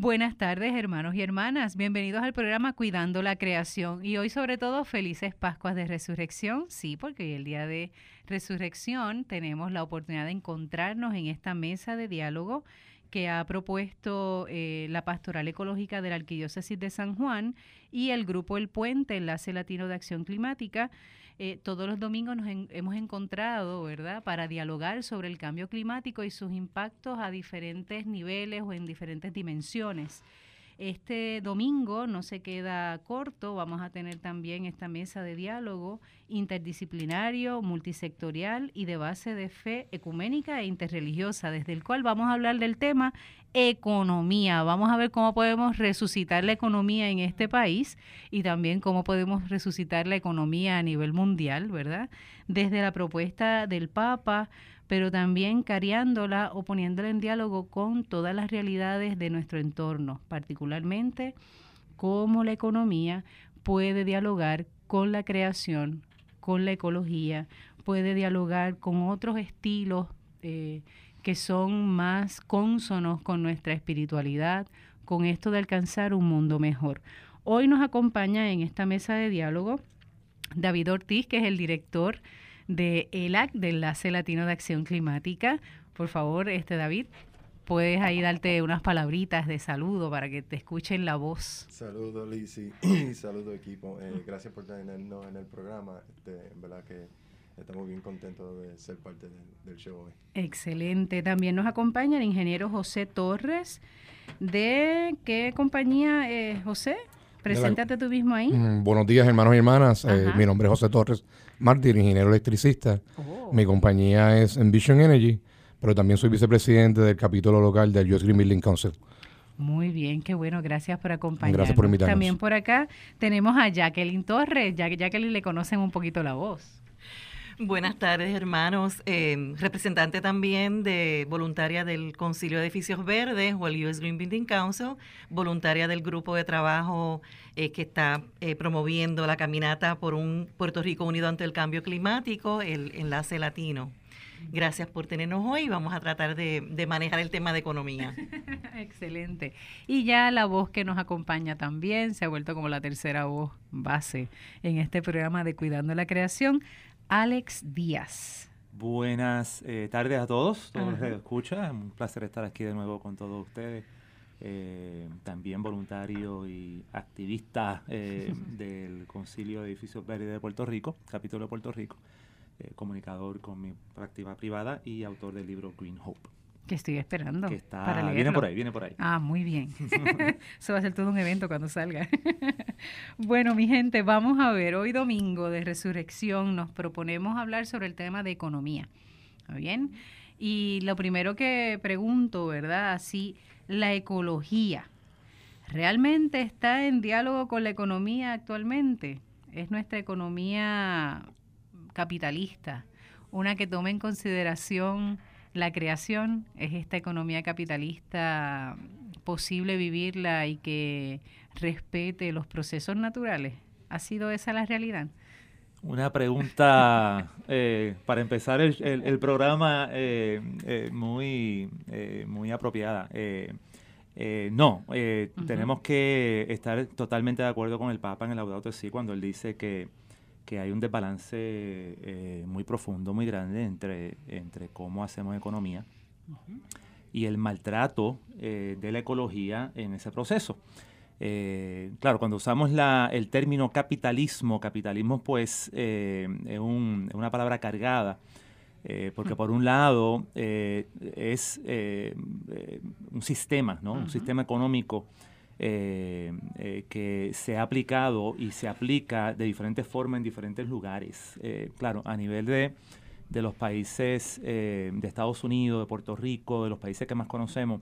Buenas tardes, hermanos y hermanas. Bienvenidos al programa Cuidando la Creación. Y hoy, sobre todo, felices Pascuas de Resurrección. Sí, porque hoy el día de Resurrección tenemos la oportunidad de encontrarnos en esta mesa de diálogo que ha propuesto eh, la Pastoral Ecológica de la Arquidiócesis de San Juan y el Grupo El Puente, Enlace Latino de Acción Climática. Eh, todos los domingos nos hemos encontrado, ¿verdad?, para dialogar sobre el cambio climático y sus impactos a diferentes niveles o en diferentes dimensiones. Este domingo no se queda corto, vamos a tener también esta mesa de diálogo interdisciplinario, multisectorial y de base de fe ecuménica e interreligiosa, desde el cual vamos a hablar del tema economía. Vamos a ver cómo podemos resucitar la economía en este país y también cómo podemos resucitar la economía a nivel mundial, ¿verdad? Desde la propuesta del Papa pero también cariándola o poniéndola en diálogo con todas las realidades de nuestro entorno, particularmente cómo la economía puede dialogar con la creación, con la ecología, puede dialogar con otros estilos eh, que son más cónsonos con nuestra espiritualidad, con esto de alcanzar un mundo mejor. Hoy nos acompaña en esta mesa de diálogo David Ortiz, que es el director de ELAC, del Enlace Latino de Acción Climática. Por favor, este David, puedes ahí darte unas palabritas de saludo para que te escuchen la voz. Saludos, Lizzy, y saludos, equipo. Eh, gracias por tenernos en el programa. Este, en verdad que estamos bien contentos de ser parte del, show hoy. Excelente. También nos acompaña el ingeniero José Torres. ¿De qué compañía, eh, José? Preséntate tú mismo ahí. Mm, buenos días, hermanos y hermanas. Eh, mi nombre es José Torres Martín, ingeniero electricista. Oh. Mi compañía es Envision Energy, pero también soy vicepresidente del capítulo local del US Green Building Council. Muy bien, qué bueno, gracias por acompañarnos. Gracias por invitarnos. También por acá tenemos a Jacqueline Torres, ya que Jacqueline le conocen un poquito la voz. Buenas tardes, hermanos. Eh, representante también de voluntaria del Concilio de Edificios Verdes o el US Green Building Council, voluntaria del grupo de trabajo eh, que está eh, promoviendo la caminata por un Puerto Rico unido ante el cambio climático, el Enlace Latino. Gracias por tenernos hoy. Vamos a tratar de manejar el tema de economía. Excelente. Y ya la voz que nos acompaña también se ha vuelto como la tercera voz base en este programa de Cuidando la Creación. Alex Díaz. Buenas eh, tardes a todos, todos los que escuchan. Un placer estar aquí de nuevo con todos ustedes. Eh, también voluntario y activista eh, del Concilio de Edificios Verdes de Puerto Rico, capítulo de Puerto Rico, comunicador con mi práctica privada y autor del libro Green Hope que estoy esperando. Que está, viene por ahí, viene por ahí. Ah, muy bien. Eso va a ser todo un evento cuando salga. bueno, mi gente, vamos a ver. Hoy domingo de resurrección nos proponemos hablar sobre el tema de economía. ¿Está bien? Y lo primero que pregunto, ¿verdad? Así, la ecología. ¿Realmente está en diálogo con la economía actualmente? ¿Es nuestra economía capitalista una que toma en consideración la creación, es esta economía capitalista posible vivirla y que respete los procesos naturales. ¿Ha sido esa la realidad? Una pregunta eh, para empezar el, programa eh, eh, muy, muy apropiada. no, tenemos que estar totalmente de acuerdo con el Papa en el Laudato Si cuando él dice que que hay un desbalance eh, muy profundo, muy grande entre, entre cómo hacemos economía y el maltrato eh, de la ecología en ese proceso. Eh, claro, cuando usamos la, el término capitalismo, capitalismo pues es, una palabra cargada, porque por un lado es un sistema, ¿no? un sistema económico eh, eh, que se ha aplicado y se aplica de diferentes formas en diferentes lugares. Eh, claro, a nivel de, de los países de Estados Unidos, de Puerto Rico, de los países que más conocemos,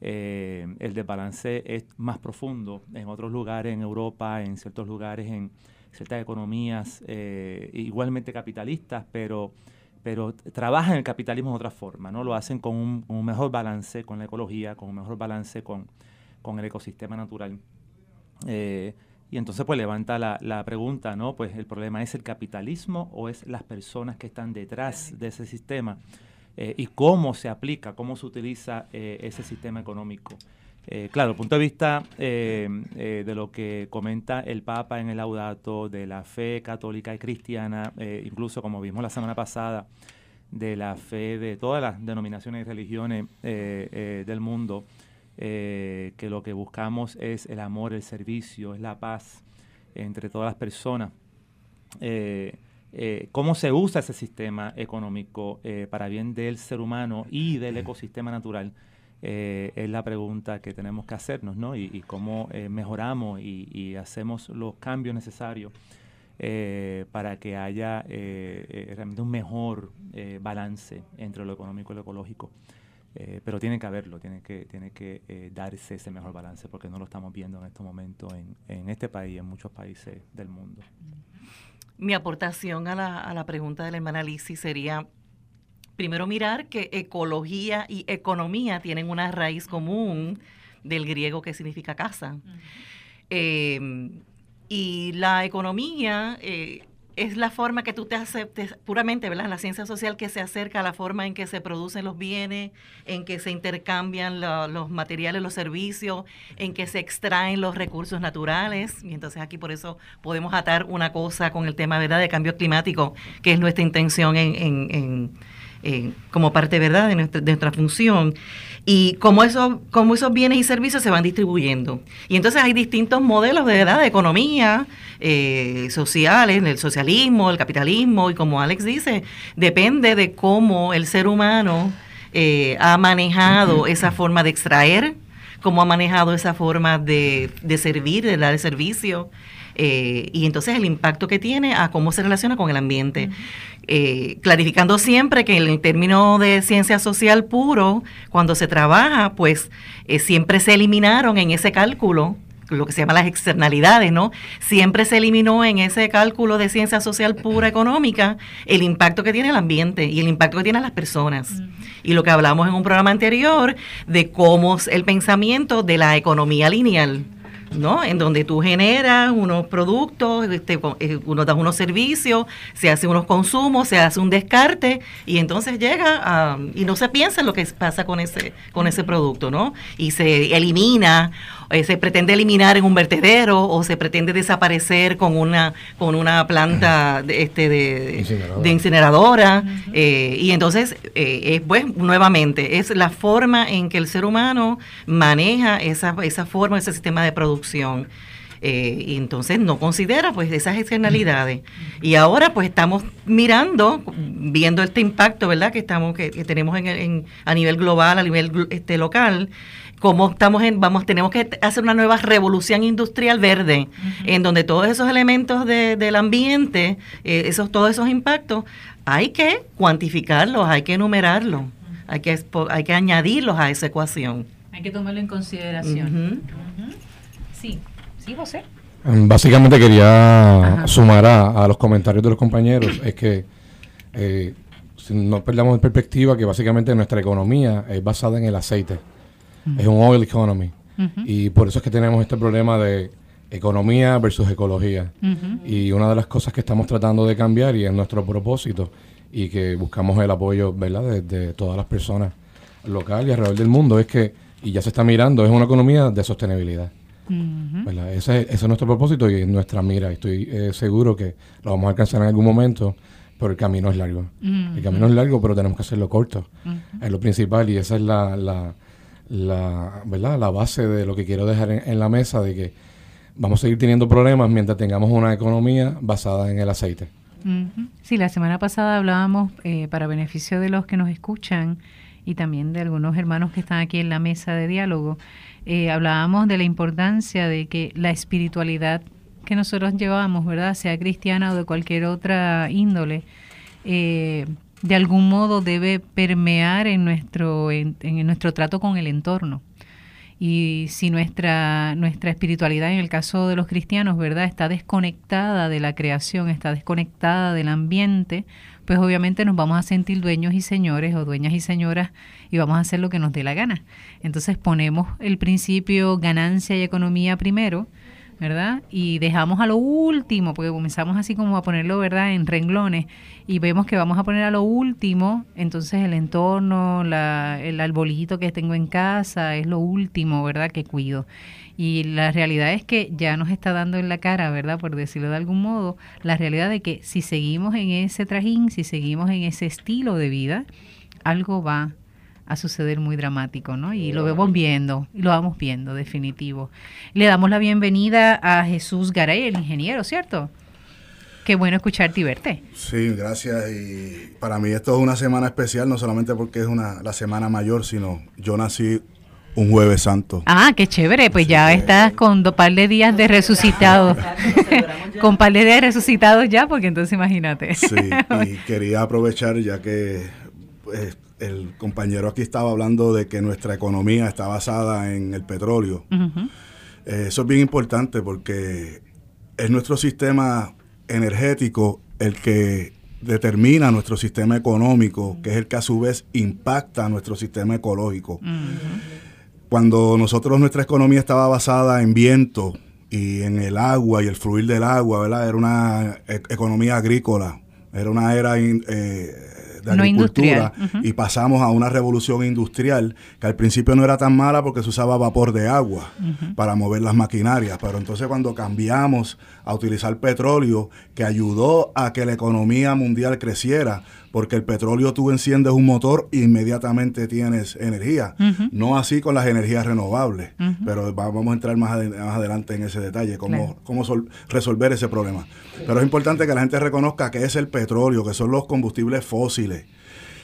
el desbalance es más profundo en otros lugares, en Europa, en ciertos lugares, en ciertas economías igualmente capitalistas, pero pero trabajan el capitalismo de otra forma, ¿no? Lo hacen con un, un mejor balance con la ecología, con un mejor balance con, con el ecosistema natural. Eh, y entonces pues levanta la, pregunta, ¿no? Pues el problema es el capitalismo o es las personas que están detrás de ese sistema eh, y cómo se aplica, cómo se utiliza eh, ese sistema económico. Eh, claro, el punto de vista de lo que comenta el Papa en el Laudato, de la fe católica y cristiana, incluso como vimos la semana pasada, de la fe de todas las denominaciones y religiones del mundo, que lo que buscamos es el amor, el servicio, es la paz entre todas las personas. cómo se usa ese sistema económico para bien del ser humano y del ecosistema natural eh, es la pregunta que tenemos que hacernos, ¿no? Y, cómo eh, mejoramos y, hacemos los cambios necesarios eh, para que haya realmente un mejor balance entre lo económico y lo ecológico. Pero tiene que haberlo, tiene que, tiene que darse ese mejor balance porque no lo estamos viendo en este momento en, en este país y en muchos países del mundo. Mi aportación a la, a la pregunta de la hermana sería primero mirar que ecología y economía tienen una raíz común del griego que significa casa. Em, y la economía eh, es la forma que tú te aceptes, puramente, ¿verdad? La ciencia social que se acerca a la forma en que se producen los bienes, en que se intercambian los materiales, los servicios, en que se extraen los recursos naturales. Y entonces aquí por eso podemos atar una cosa con el tema, ¿verdad?, de cambio climático, que es nuestra intención en eh, como parte verdad de nuestra, de nuestra función y cómo, eso, cómo esos bienes y servicios se van distribuyendo. Y entonces hay distintos modelos de, edad de economía eh, sociales, el socialismo, el capitalismo, y como Alex dice, depende de cómo el ser humano eh, ha manejado esa forma de extraer, cómo ha manejado esa forma de, de servir, de dar servicio. Y entonces el impacto que tiene a cómo se relaciona con el ambiente. Eh, clarificando siempre que en el término de ciencia social puro, cuando se trabaja, pues eh, siempre se eliminaron en ese cálculo lo que se llama las externalidades, ¿no? Siempre se eliminó en ese cálculo de ciencia social pura económica el impacto que tiene el ambiente y el impacto que tiene las personas. Y lo que hablamos en un programa anterior de cómo es el pensamiento de la economía lineal. ¿No? En donde tú generas unos productos, este, eh, uno da unos servicios, se hace unos consumos, se hace un descarte y entonces llega a, y no se piensa en lo que pasa con ese con ese producto, ¿no? Y se elimina eh, se pretende eliminar en un vertedero o se pretende desaparecer con una con una planta de, este de incineradora, eh, y entonces eh, pues nuevamente es la forma en que el ser humano maneja esa esa forma ese sistema de producción y entonces no considera pues esas externalidades. Y ahora pues estamos mirando viendo este impacto verdad que estamos que, tenemos en, a nivel global a nivel este local cómo estamos en, vamos, tenemos que hacer una nueva revolución industrial verde, en donde todos esos elementos del ambiente, eh, esos, todos esos impactos, hay que cuantificarlos, hay que enumerarlos, hay que, hay que añadirlos a esa ecuación. Hay que tomarlo en consideración. Sí, sí, José. Mm, básicamente quería sumar a, los comentarios de los compañeros, es que eh, no perdamos en perspectiva que básicamente nuestra economía es basada en el aceite. Es un oil economy. Y por eso es que tenemos este problema de economía versus ecología. Y una de las cosas que estamos tratando de cambiar y es nuestro propósito y que buscamos el apoyo ¿verdad? De, todas las personas locales y alrededor del mundo es que, y ya se está mirando, es una economía de sostenibilidad. Ese, es nuestro propósito y nuestra mira. Estoy eh, seguro que lo vamos a alcanzar en algún momento, pero el camino es largo. El camino es largo, pero tenemos que hacerlo corto. Es lo principal y esa es la la, ¿verdad? la base de lo que quiero dejar en, la mesa, de que vamos a seguir teniendo problemas mientras tengamos una economía basada en el aceite. Sí, la semana pasada hablábamos, eh, para beneficio de los que nos escuchan y también de algunos hermanos que están aquí en la mesa de diálogo, eh, hablábamos de la importancia de que la espiritualidad que nosotros llevamos, ¿verdad? Sea cristiana o de cualquier otra índole, eh, de algún modo debe permear en nuestro, en, nuestro trato con el entorno. Y si nuestra, nuestra espiritualidad, en el caso de los cristianos, ¿verdad?, está desconectada de la creación, está desconectada del ambiente, pues obviamente nos vamos a sentir dueños y señores o dueñas y señoras y vamos a hacer lo que nos dé la gana. Entonces ponemos el principio ganancia y economía primero, ¿verdad? Y dejamos a lo último, porque comenzamos así como a ponerlo, ¿verdad?, en renglones, y vemos que vamos a poner a lo último, entonces el entorno, la, el arbolito que tengo en casa, es lo último, ¿verdad?, que cuido. Y la realidad es que ya nos está dando en la cara, ¿verdad? Por decirlo de algún modo, la realidad de que si seguimos en ese trajín, si seguimos en ese estilo de vida, algo va a suceder muy dramático, ¿no? Y lo vemos viendo, lo vamos viendo, definitivo. Le damos la bienvenida a Jesús Garay, el ingeniero, ¿cierto? Qué bueno escucharte y verte. Sí, gracias. Y para mí esto es una semana especial, no solamente porque es una, la semana mayor, sino yo nací un jueves santo. Ah, qué chévere, pues ya estás con dos par de días de resucitados. con par de días de resucitados ya, porque entonces imagínate. Sí, y quería aprovechar ya que pues, el compañero aquí estaba hablando de que nuestra economía está basada en el petróleo. Eh, eso es bien importante porque es nuestro sistema energético el que determina nuestro sistema económico, que es el que a su vez impacta nuestro sistema ecológico. Cuando nosotros nuestra economía estaba basada en viento y en el agua y el fluir del agua, ¿verdad? Era una e-, economía agrícola, era una era eh, de agricultura y pasamos a una revolución industrial que al principio no era tan mala porque se usaba vapor de agua para mover las maquinarias, pero entonces cuando cambiamos a utilizar petróleo que ayudó a que la economía mundial creciera, porque el petróleo tú enciendes un motor e inmediatamente tienes energía. No así con las energías renovables, pero vamos a entrar más, adelante en ese detalle, cómo, cómo resolver ese problema. Pero es importante que la gente reconozca que es el petróleo, que son los combustibles fósiles.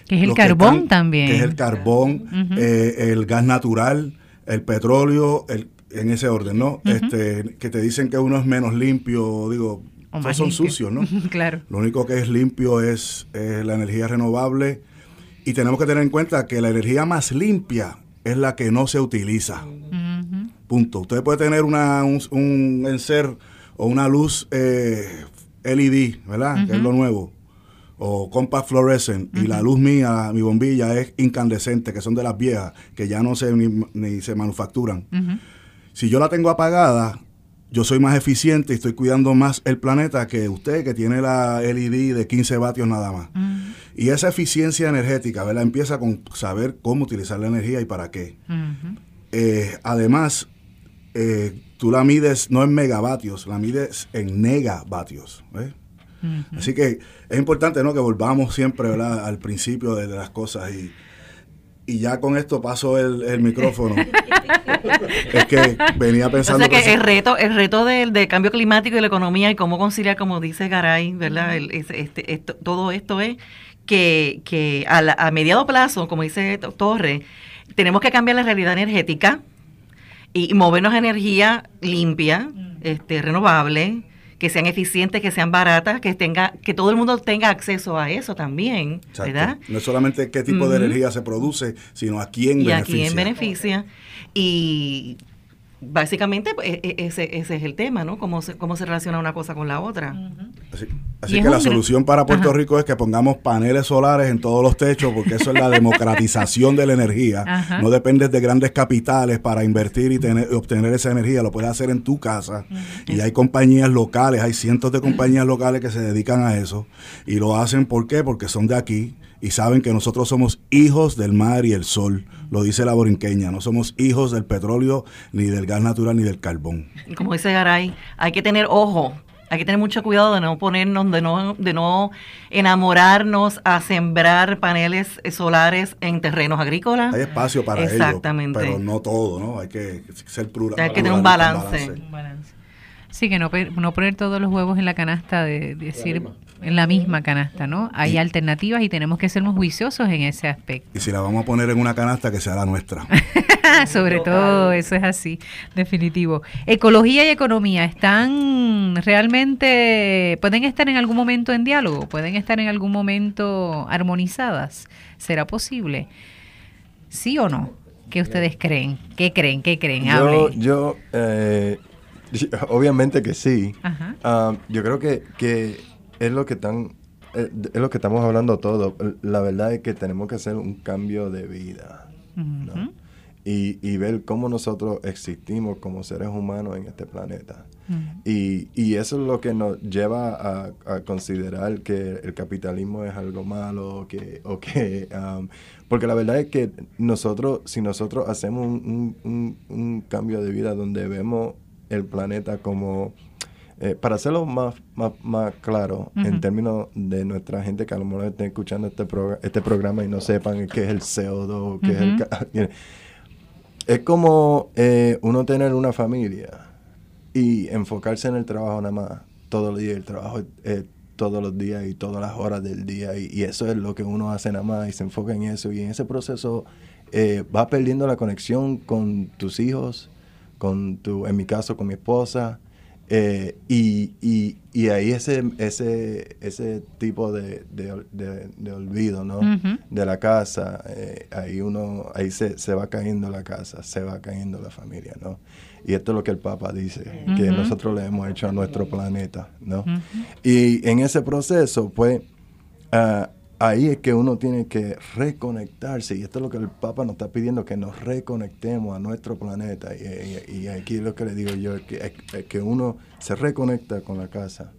Que es el carbón también. Que es el carbón, eh, el gas natural, el petróleo, el, en ese orden, ¿no? este, que te dicen que uno es menos limpio, digo, son sucios, ¿no? claro. Lo único que es limpio es, la energía renovable y tenemos que tener en cuenta que la energía más limpia es la que no se utiliza. Punto. Usted puede tener una, un, un encer o una luz eh, LED, ¿verdad? Que es lo nuevo. O compact fluorescent. Y la luz mía, mi bombilla, es incandescente, que son de las viejas, que ya no se ni, se manufacturan. Si yo la tengo apagada, yo soy más eficiente y estoy cuidando más el planeta que usted que tiene la LED de 15 vatios nada más. Y esa eficiencia energética, ¿verdad? Empieza con saber cómo utilizar la energía y para qué. Eh, además, eh, tú la mides no en megavatios, la mides en negavatios. Así que es importante ¿no? que volvamos siempre ¿verdad? al principio de las cosas y y ya con esto paso el, micrófono. es que venía pensando... O sea que, el reto, el reto del, cambio climático y la economía y cómo conciliar, como dice Garay, ¿verdad? este, todo esto es que, que a, a, mediado plazo, como dice Torre, tenemos que cambiar la realidad energética y movernos a energía limpia, este, renovable, que sean eficientes, que sean baratas, que tenga, que todo el mundo tenga acceso a eso también, ¿verdad? No es solamente qué tipo de energía se produce, sino a quién y beneficia. a quién beneficia. Y básicamente pues, e, e, ese, ese, es el tema, ¿no? Cómo se, cómo se relaciona una cosa con la otra. Así, que la solución para Puerto Rico es que pongamos paneles solares en todos los techos, porque eso es la democratización de la energía. No dependes de grandes capitales para invertir y tener, obtener esa energía, lo puedes hacer en tu casa. Y hay compañías locales, hay cientos de compañías locales que se dedican a eso. Y lo hacen, ¿por qué? Porque son de aquí y saben que nosotros somos hijos del mar y el sol, lo dice la borinqueña, no somos hijos del petróleo, ni del gas natural, ni del carbón. Como dice Garay, hay que tener ojo, hay que tener mucho cuidado de no ponernos, de no, de no enamorarnos a sembrar paneles solares en terrenos agrícolas. Hay espacio para Exactamente. pero no todo, ¿no? Hay que ser plural. Hay que tener un balance. Sí, que no, no poner todos los huevos en la canasta de, decir en la misma canasta, ¿no? Hay alternativas y tenemos que ser muy juiciosos en ese aspecto. Y si la vamos a poner en una canasta, que sea la nuestra. Sobre todo, eso es así, definitivo. Ecología y economía están realmente, pueden estar en algún momento en diálogo, pueden estar en algún momento armonizadas. ¿Será posible? ¿Sí o no? ¿Qué ustedes creen? ¿Qué creen? ¿Qué creen? Yo, yo eh, obviamente que sí. Ah, yo creo que, que es lo que están eh, es lo que estamos hablando todo. La verdad es que tenemos que hacer un cambio de vida. y, ver cómo nosotros existimos como seres humanos en este planeta. y, y, eso es lo que nos lleva a, considerar que el capitalismo es algo malo que, o que... Um, porque la verdad es que nosotros, si nosotros hacemos un, un, cambio de vida donde vemos el planeta como... Eh, para hacerlo más, más, claro, en términos de nuestra gente que a lo mejor estén escuchando este, este programa y no sepan qué es el CO2, qué es el... Es como eh, uno tener una familia y enfocarse en el trabajo nada más todos los días. El trabajo es todos los días y todas las horas del día y, eso es lo que uno hace nada más y se enfoca en eso y en ese proceso eh, va perdiendo la conexión con tus hijos, con tu, en mi caso con mi esposa, eh, y, y, y, ahí ese, ese, ese tipo de, de, olvido, ¿no? De la casa, eh, ahí uno, ahí se, se, va cayendo la casa, se va cayendo la familia, ¿no? Y esto es lo que el Papa dice, que nosotros le hemos hecho a nuestro planeta, ¿no? Y en ese proceso, pues, uh, ahí es que uno tiene que reconectarse, y esto es lo que el Papa nos está pidiendo, que nos reconectemos a nuestro planeta. Y, y, aquí lo que le digo yo es que, que, uno se reconecta con la casa,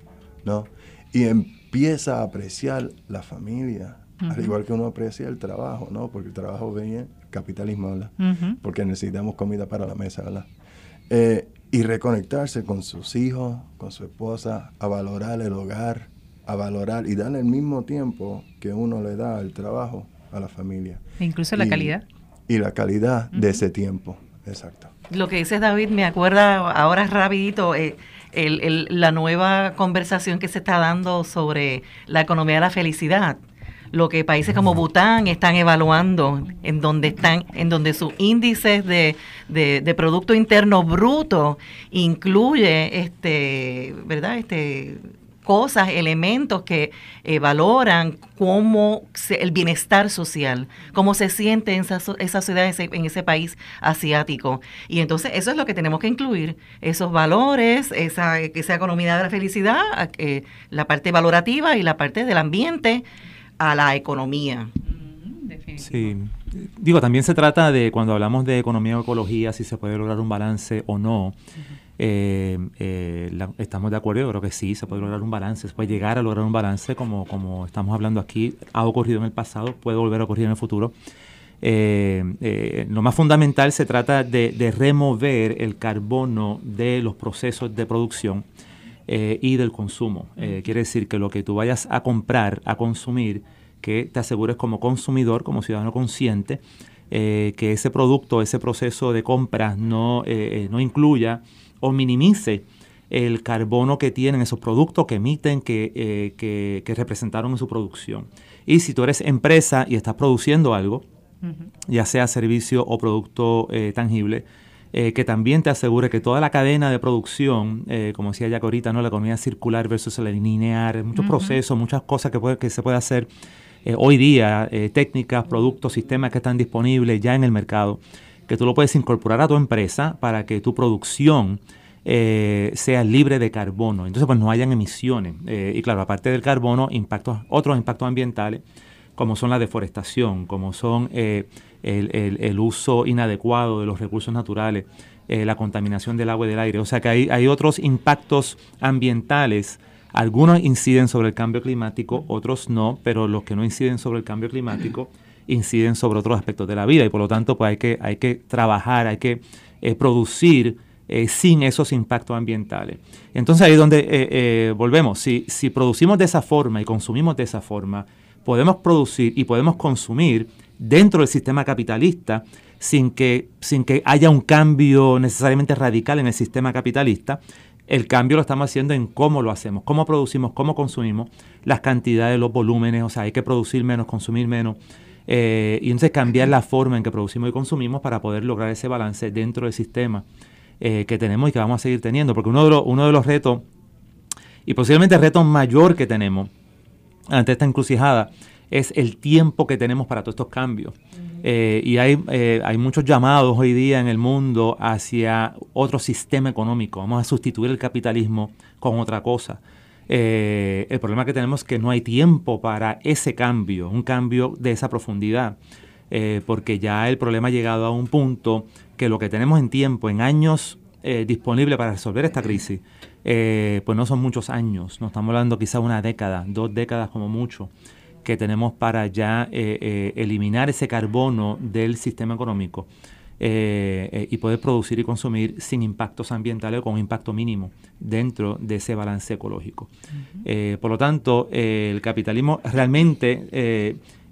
¿no? Y empieza a apreciar la familia, al igual que uno aprecia el trabajo, ¿no? Porque el trabajo viene, capitalismo, ¿verdad? Porque necesitamos comida para la mesa, ¿verdad? Eh, y reconectarse con sus hijos, con su esposa, a valorar el hogar, a valorar y darle el mismo tiempo que uno le da al trabajo a la familia. E incluso la calidad. Y la calidad de ese tiempo, exacto. Lo que dices David me acuerda ahora rapidito eh, la nueva conversación que se está dando sobre la economía de la felicidad lo que países como Bután están evaluando, en donde están, en donde sus índices de, de, de, Producto Interno Bruto incluye este, ¿verdad? Este cosas, elementos que eh, valoran cómo el bienestar social, cómo se siente en esa, esa ciudad, en ese país asiático. Y entonces eso es lo que tenemos que incluir, esos valores, esa, esa economía de la felicidad, eh, la parte valorativa y la parte del ambiente a la economía. Sí, digo, también se trata de cuando hablamos de economía o ecología, si se puede lograr un balance o no. Eh, eh, estamos de acuerdo, yo creo que sí, se puede lograr un balance, se puede llegar a lograr un balance como, como estamos hablando aquí, ha ocurrido en el pasado, puede volver a ocurrir en el futuro. Eh, lo más fundamental se trata de, remover el carbono de los procesos de producción y del consumo. quiere decir que lo que tú vayas a comprar, a consumir, que te asegures como consumidor, como ciudadano consciente, que ese producto, ese proceso de compra no, no incluya o minimice el carbono que tienen esos productos que emiten, que, eh, que, representaron en su producción. Y si tú eres empresa y estás produciendo algo, ya sea servicio o producto eh, tangible, eh, que también te asegure que toda la cadena de producción, como decía ya ahorita, ¿no? la economía circular versus la lineal, muchos procesos, muchas cosas que, puede, que se puede hacer hoy día, técnicas, productos, sistemas que están disponibles ya en el mercado que tú lo puedes incorporar a tu empresa para que tu producción eh, sea libre de carbono. Entonces, pues no hayan emisiones. Eh, y claro, aparte del carbono, impactos, otros impactos ambientales, como son la deforestación, como son eh, el, uso inadecuado de los recursos naturales, la contaminación del agua y del aire. O sea que hay, hay otros impactos ambientales. Algunos inciden sobre el cambio climático, otros no, pero los que no inciden sobre el cambio climático inciden sobre otros aspectos de la vida y por lo tanto pues hay que, hay que trabajar, hay que eh, producir eh, sin esos impactos ambientales. Entonces ahí es donde eh, volvemos, si, si producimos de esa forma y consumimos de esa forma, podemos producir y podemos consumir dentro del sistema capitalista sin que, sin que haya un cambio necesariamente radical en el sistema capitalista. El cambio lo estamos haciendo en cómo lo hacemos, cómo producimos, cómo consumimos, las cantidades, los volúmenes, o sea, hay que producir menos, consumir menos, eh, y entonces cambiar la forma en que producimos y consumimos para poder lograr ese balance dentro del sistema eh, que tenemos y que vamos a seguir teniendo. Porque uno de, los, uno de los retos, y posiblemente el reto mayor que tenemos ante esta encrucijada, es el tiempo que tenemos para todos estos cambios. Eh, y hay, hay muchos llamados hoy día en el mundo hacia otro sistema económico. Vamos a sustituir el capitalismo con otra cosa. Eh, el problema que tenemos es que no hay tiempo para ese cambio, un cambio de esa profundidad. eh, porque ya el problema ha llegado a un punto que lo que tenemos en tiempo, en años eh, disponibles para resolver esta crisis, eh, pues no son muchos años, no estamos hablando quizá una década, dos décadas como mucho, que tenemos para ya eliminar ese carbono del sistema económico. Y poder producir y consumir sin impactos ambientales o con un impacto mínimo dentro de ese balance ecológico. por lo tanto, el capitalismo realmente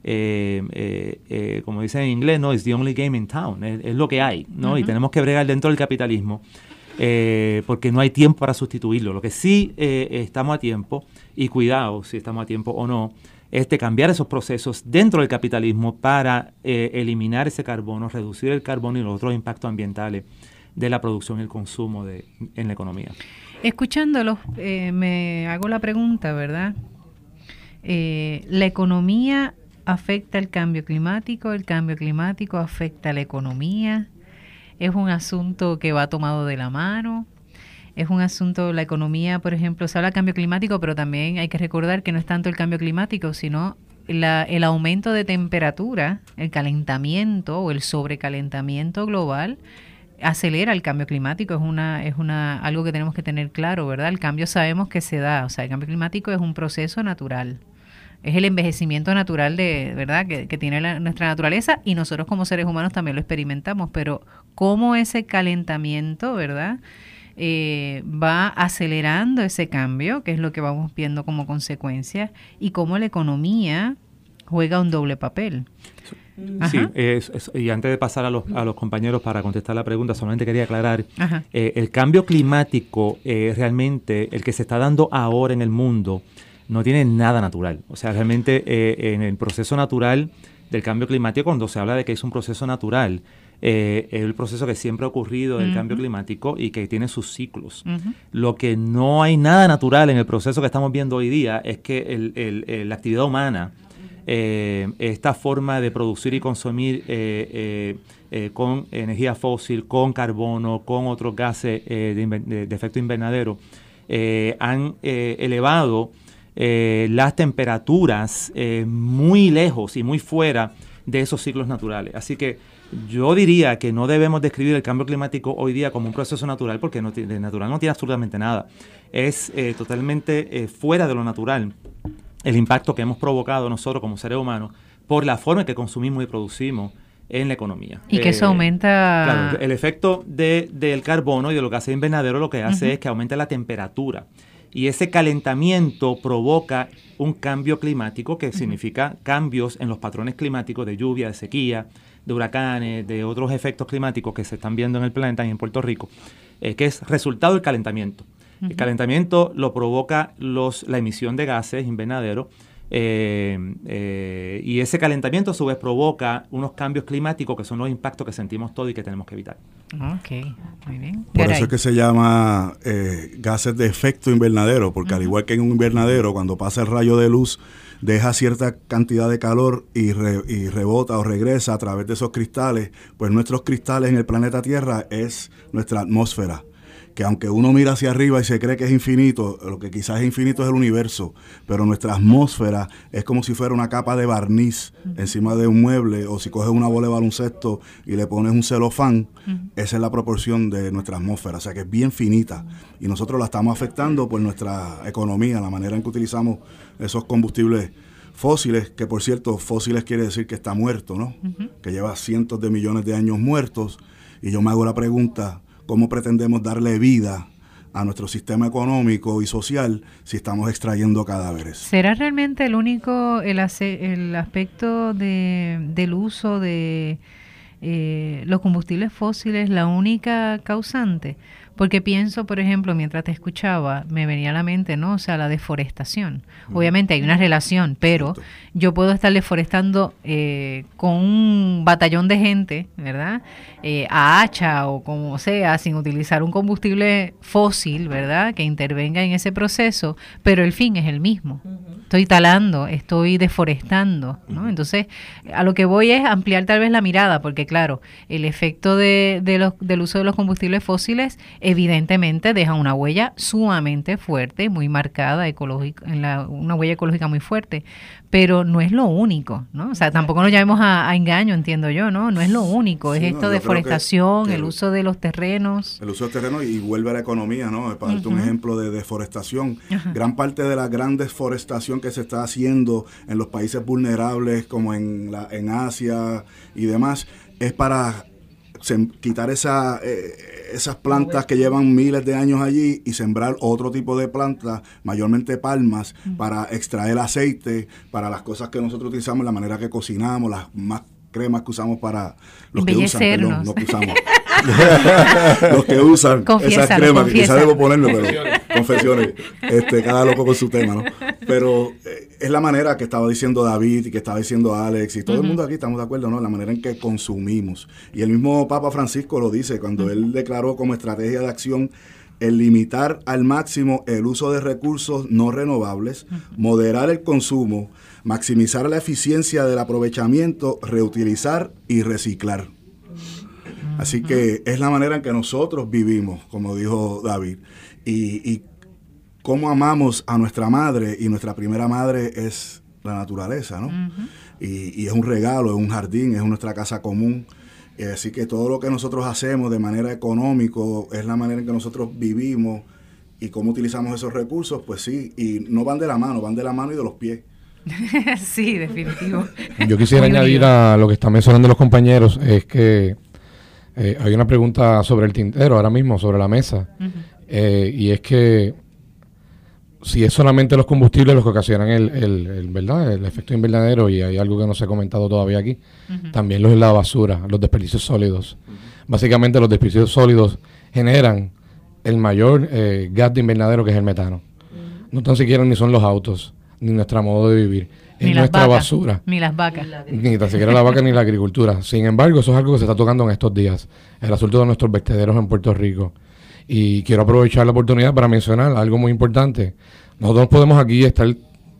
eh, eh, eh, como dicen en inglés, no, es the only game in town, es, lo que hay, ¿no? Y tenemos que bregar dentro del capitalismo porque no hay tiempo para sustituirlo. Lo que sí estamos a tiempo, y cuidado si estamos a tiempo o no, es cambiar esos procesos dentro del capitalismo para eliminar ese carbono, reducir el carbono y los otros impactos ambientales de la producción y el consumo de, en la economía. Escuchándolos, me hago la pregunta, ¿verdad? la economía afecta el cambio climático, el cambio climático afecta la economía, es un asunto que va tomado de la mano, es un asunto, la economía, por ejemplo, se habla de cambio climático, pero también hay que recordar que no es tanto el cambio climático, sino el aumento de temperatura, el calentamiento o el sobrecalentamiento global acelera el cambio climático, es una, es una, algo que tenemos que tener claro, ¿verdad? El cambio sabemos que se da, o sea, el cambio climático es un proceso natural es el envejecimiento natural de, ¿verdad? Que, tiene nuestra naturaleza y nosotros como seres humanos también lo experimentamos, pero cómo ese calentamiento, ¿verdad? Eh, va acelerando ese cambio, que es lo que vamos viendo como consecuencia, y cómo la economía juega un doble papel. Sí, y antes de pasar a los, a los compañeros para contestar la pregunta, solamente quería aclarar, eh, el cambio climático eh, realmente, el que se está dando ahora en el mundo, no tiene nada natural. O sea, realmente eh, en el proceso natural del cambio climático, cuando se habla de que es un proceso natural, eh, el proceso que siempre ha ocurrido del cambio climático y que tiene sus ciclos. Lo que no hay nada natural en el proceso que estamos viendo hoy día es que la actividad humana, eh, esta forma de producir y consumir con energía fósil, con carbono, con otros gases de, efecto invernadero, han elevado eh, las temperaturas eh, muy lejos y muy fuera de esos ciclos naturales. Así que yo diría que no debemos describir el cambio climático hoy día como un proceso natural porque no tiene, natural no tiene absolutamente nada. Es eh, totalmente fuera de lo natural el impacto que hemos provocado nosotros como seres humanos por la forma en que consumimos y producimos en la economía. Y que eso aumenta... Claro, el efecto del carbono y de lo que hace invernadero lo que hace es que aumenta la temperatura y ese calentamiento provoca un cambio climático que significa cambios en los patrones climáticos de lluvia, de sequía, de huracanes, de otros efectos climáticos que se están viendo en el planeta y en Puerto Rico, eh, que es resultado del calentamiento. El calentamiento lo provoca los, la emisión de gases invernaderos eh, eh, y ese calentamiento a su vez provoca unos cambios climáticos que son los impactos que sentimos todos y que tenemos que evitar. Ok, muy bien. Por eso es que se llama eh, gases de efecto invernadero, porque al igual que en un invernadero, cuando pasa el rayo de luz, deja cierta cantidad de calor y, y, rebota o regresa a través de esos cristales, pues nuestros cristales en el planeta Tierra es nuestra atmósfera que aunque uno mira hacia arriba y se cree que es infinito, lo que quizás es infinito es el universo, pero nuestra atmósfera es como si fuera una capa de barniz encima de un mueble, o si coges una bola de baloncesto y le pones un celofán, esa es la proporción de nuestra atmósfera, o sea que es bien finita, y nosotros la estamos afectando por nuestra economía, la manera en que utilizamos esos combustibles fósiles, que por cierto, fósiles quiere decir que está muerto, ¿no? Que lleva cientos de millones de años muertos, y yo me hago la pregunta, cómo pretendemos darle vida a nuestro sistema económico y social si estamos extrayendo cadáveres. ¿Será realmente el único, el, el aspecto de, del uso de eh, los combustibles fósiles la única causante? Porque pienso, por ejemplo, mientras te escuchaba, me venía a la mente, ¿no? O sea, la deforestación. Obviamente hay una relación, pero yo puedo estar deforestando eh, con un batallón de gente, ¿verdad? Eh, a hacha o como sea, sin utilizar un combustible fósil, ¿verdad? Que intervenga en ese proceso, pero el fin es el mismo. Estoy talando, estoy deforestando, ¿no? Entonces, a lo que voy es ampliar tal vez la mirada, porque claro, el efecto de, de los, del uso de los combustibles fósiles evidentemente deja una huella sumamente fuerte, muy marcada, ecológica, en la, una huella ecológica muy fuerte. pero no es lo único, ¿no? O sea, tampoco nos llamemos a, engaño, entiendo yo, ¿no? No es lo único, es esto, de deforestación, el, uso de los terrenos. El uso de terrenos y vuelve a la economía, ¿no? Para darte un ejemplo de deforestación. Gran parte de la gran deforestación que se está haciendo en los países vulnerables, como en, la, en Asia y demás, es para quitar esa, eh, esas plantas que llevan miles de años allí y sembrar otro tipo de plantas, mayormente palmas, para extraer aceite, para las cosas que nosotros utilizamos, la manera que cocinamos, las más cremas que usamos para los que usan, perdón, que usamos. los que usan esas cremas, que quizás debo ponerlo, pero confesiones, este, cada loco con su tema, ¿no? Pero eh, es la manera que estaba diciendo David y que estaba diciendo Alex y todo el mundo aquí estamos de acuerdo, ¿no? La manera en que consumimos. Y el mismo Papa Francisco lo dice cuando él declaró como estrategia de acción el limitar al máximo el uso de recursos no renovables, moderar el consumo, maximizar la eficiencia del aprovechamiento, reutilizar y reciclar. Así que es la manera en que nosotros vivimos, como dijo David. Y, y cómo amamos a nuestra madre, y nuestra primera madre es la naturaleza, ¿no? y, y, es un regalo, es un jardín, es nuestra casa común. así que todo lo que nosotros hacemos de manera económica es la manera en que nosotros vivimos y cómo utilizamos esos recursos, pues sí, y no van de la mano, van de la mano y de los pies. sí, definitivo. Yo quisiera añadir a lo que están mencionando los compañeros, es que eh, hay una pregunta sobre el tintero ahora mismo, sobre la mesa, eh, y es que si es solamente los combustibles los que ocasionan el, el, ¿verdad? el efecto invernadero, y hay algo que no se ha comentado todavía aquí, también los es la basura, los desperdicios sólidos. Básicamente los desperdicios sólidos generan el mayor eh, gas de invernadero que es el metano. No tan siquiera ni son los autos, ni nuestro modo de vivir es nuestra basura. Ni las vacas. Ni tan siquiera la vaca ni la agricultura. Sin embargo, eso es algo que se está tocando en estos días. El asunto de nuestros vertederos en Puerto Rico. Y quiero aprovechar la oportunidad para mencionar algo muy importante. Nosotros podemos aquí estar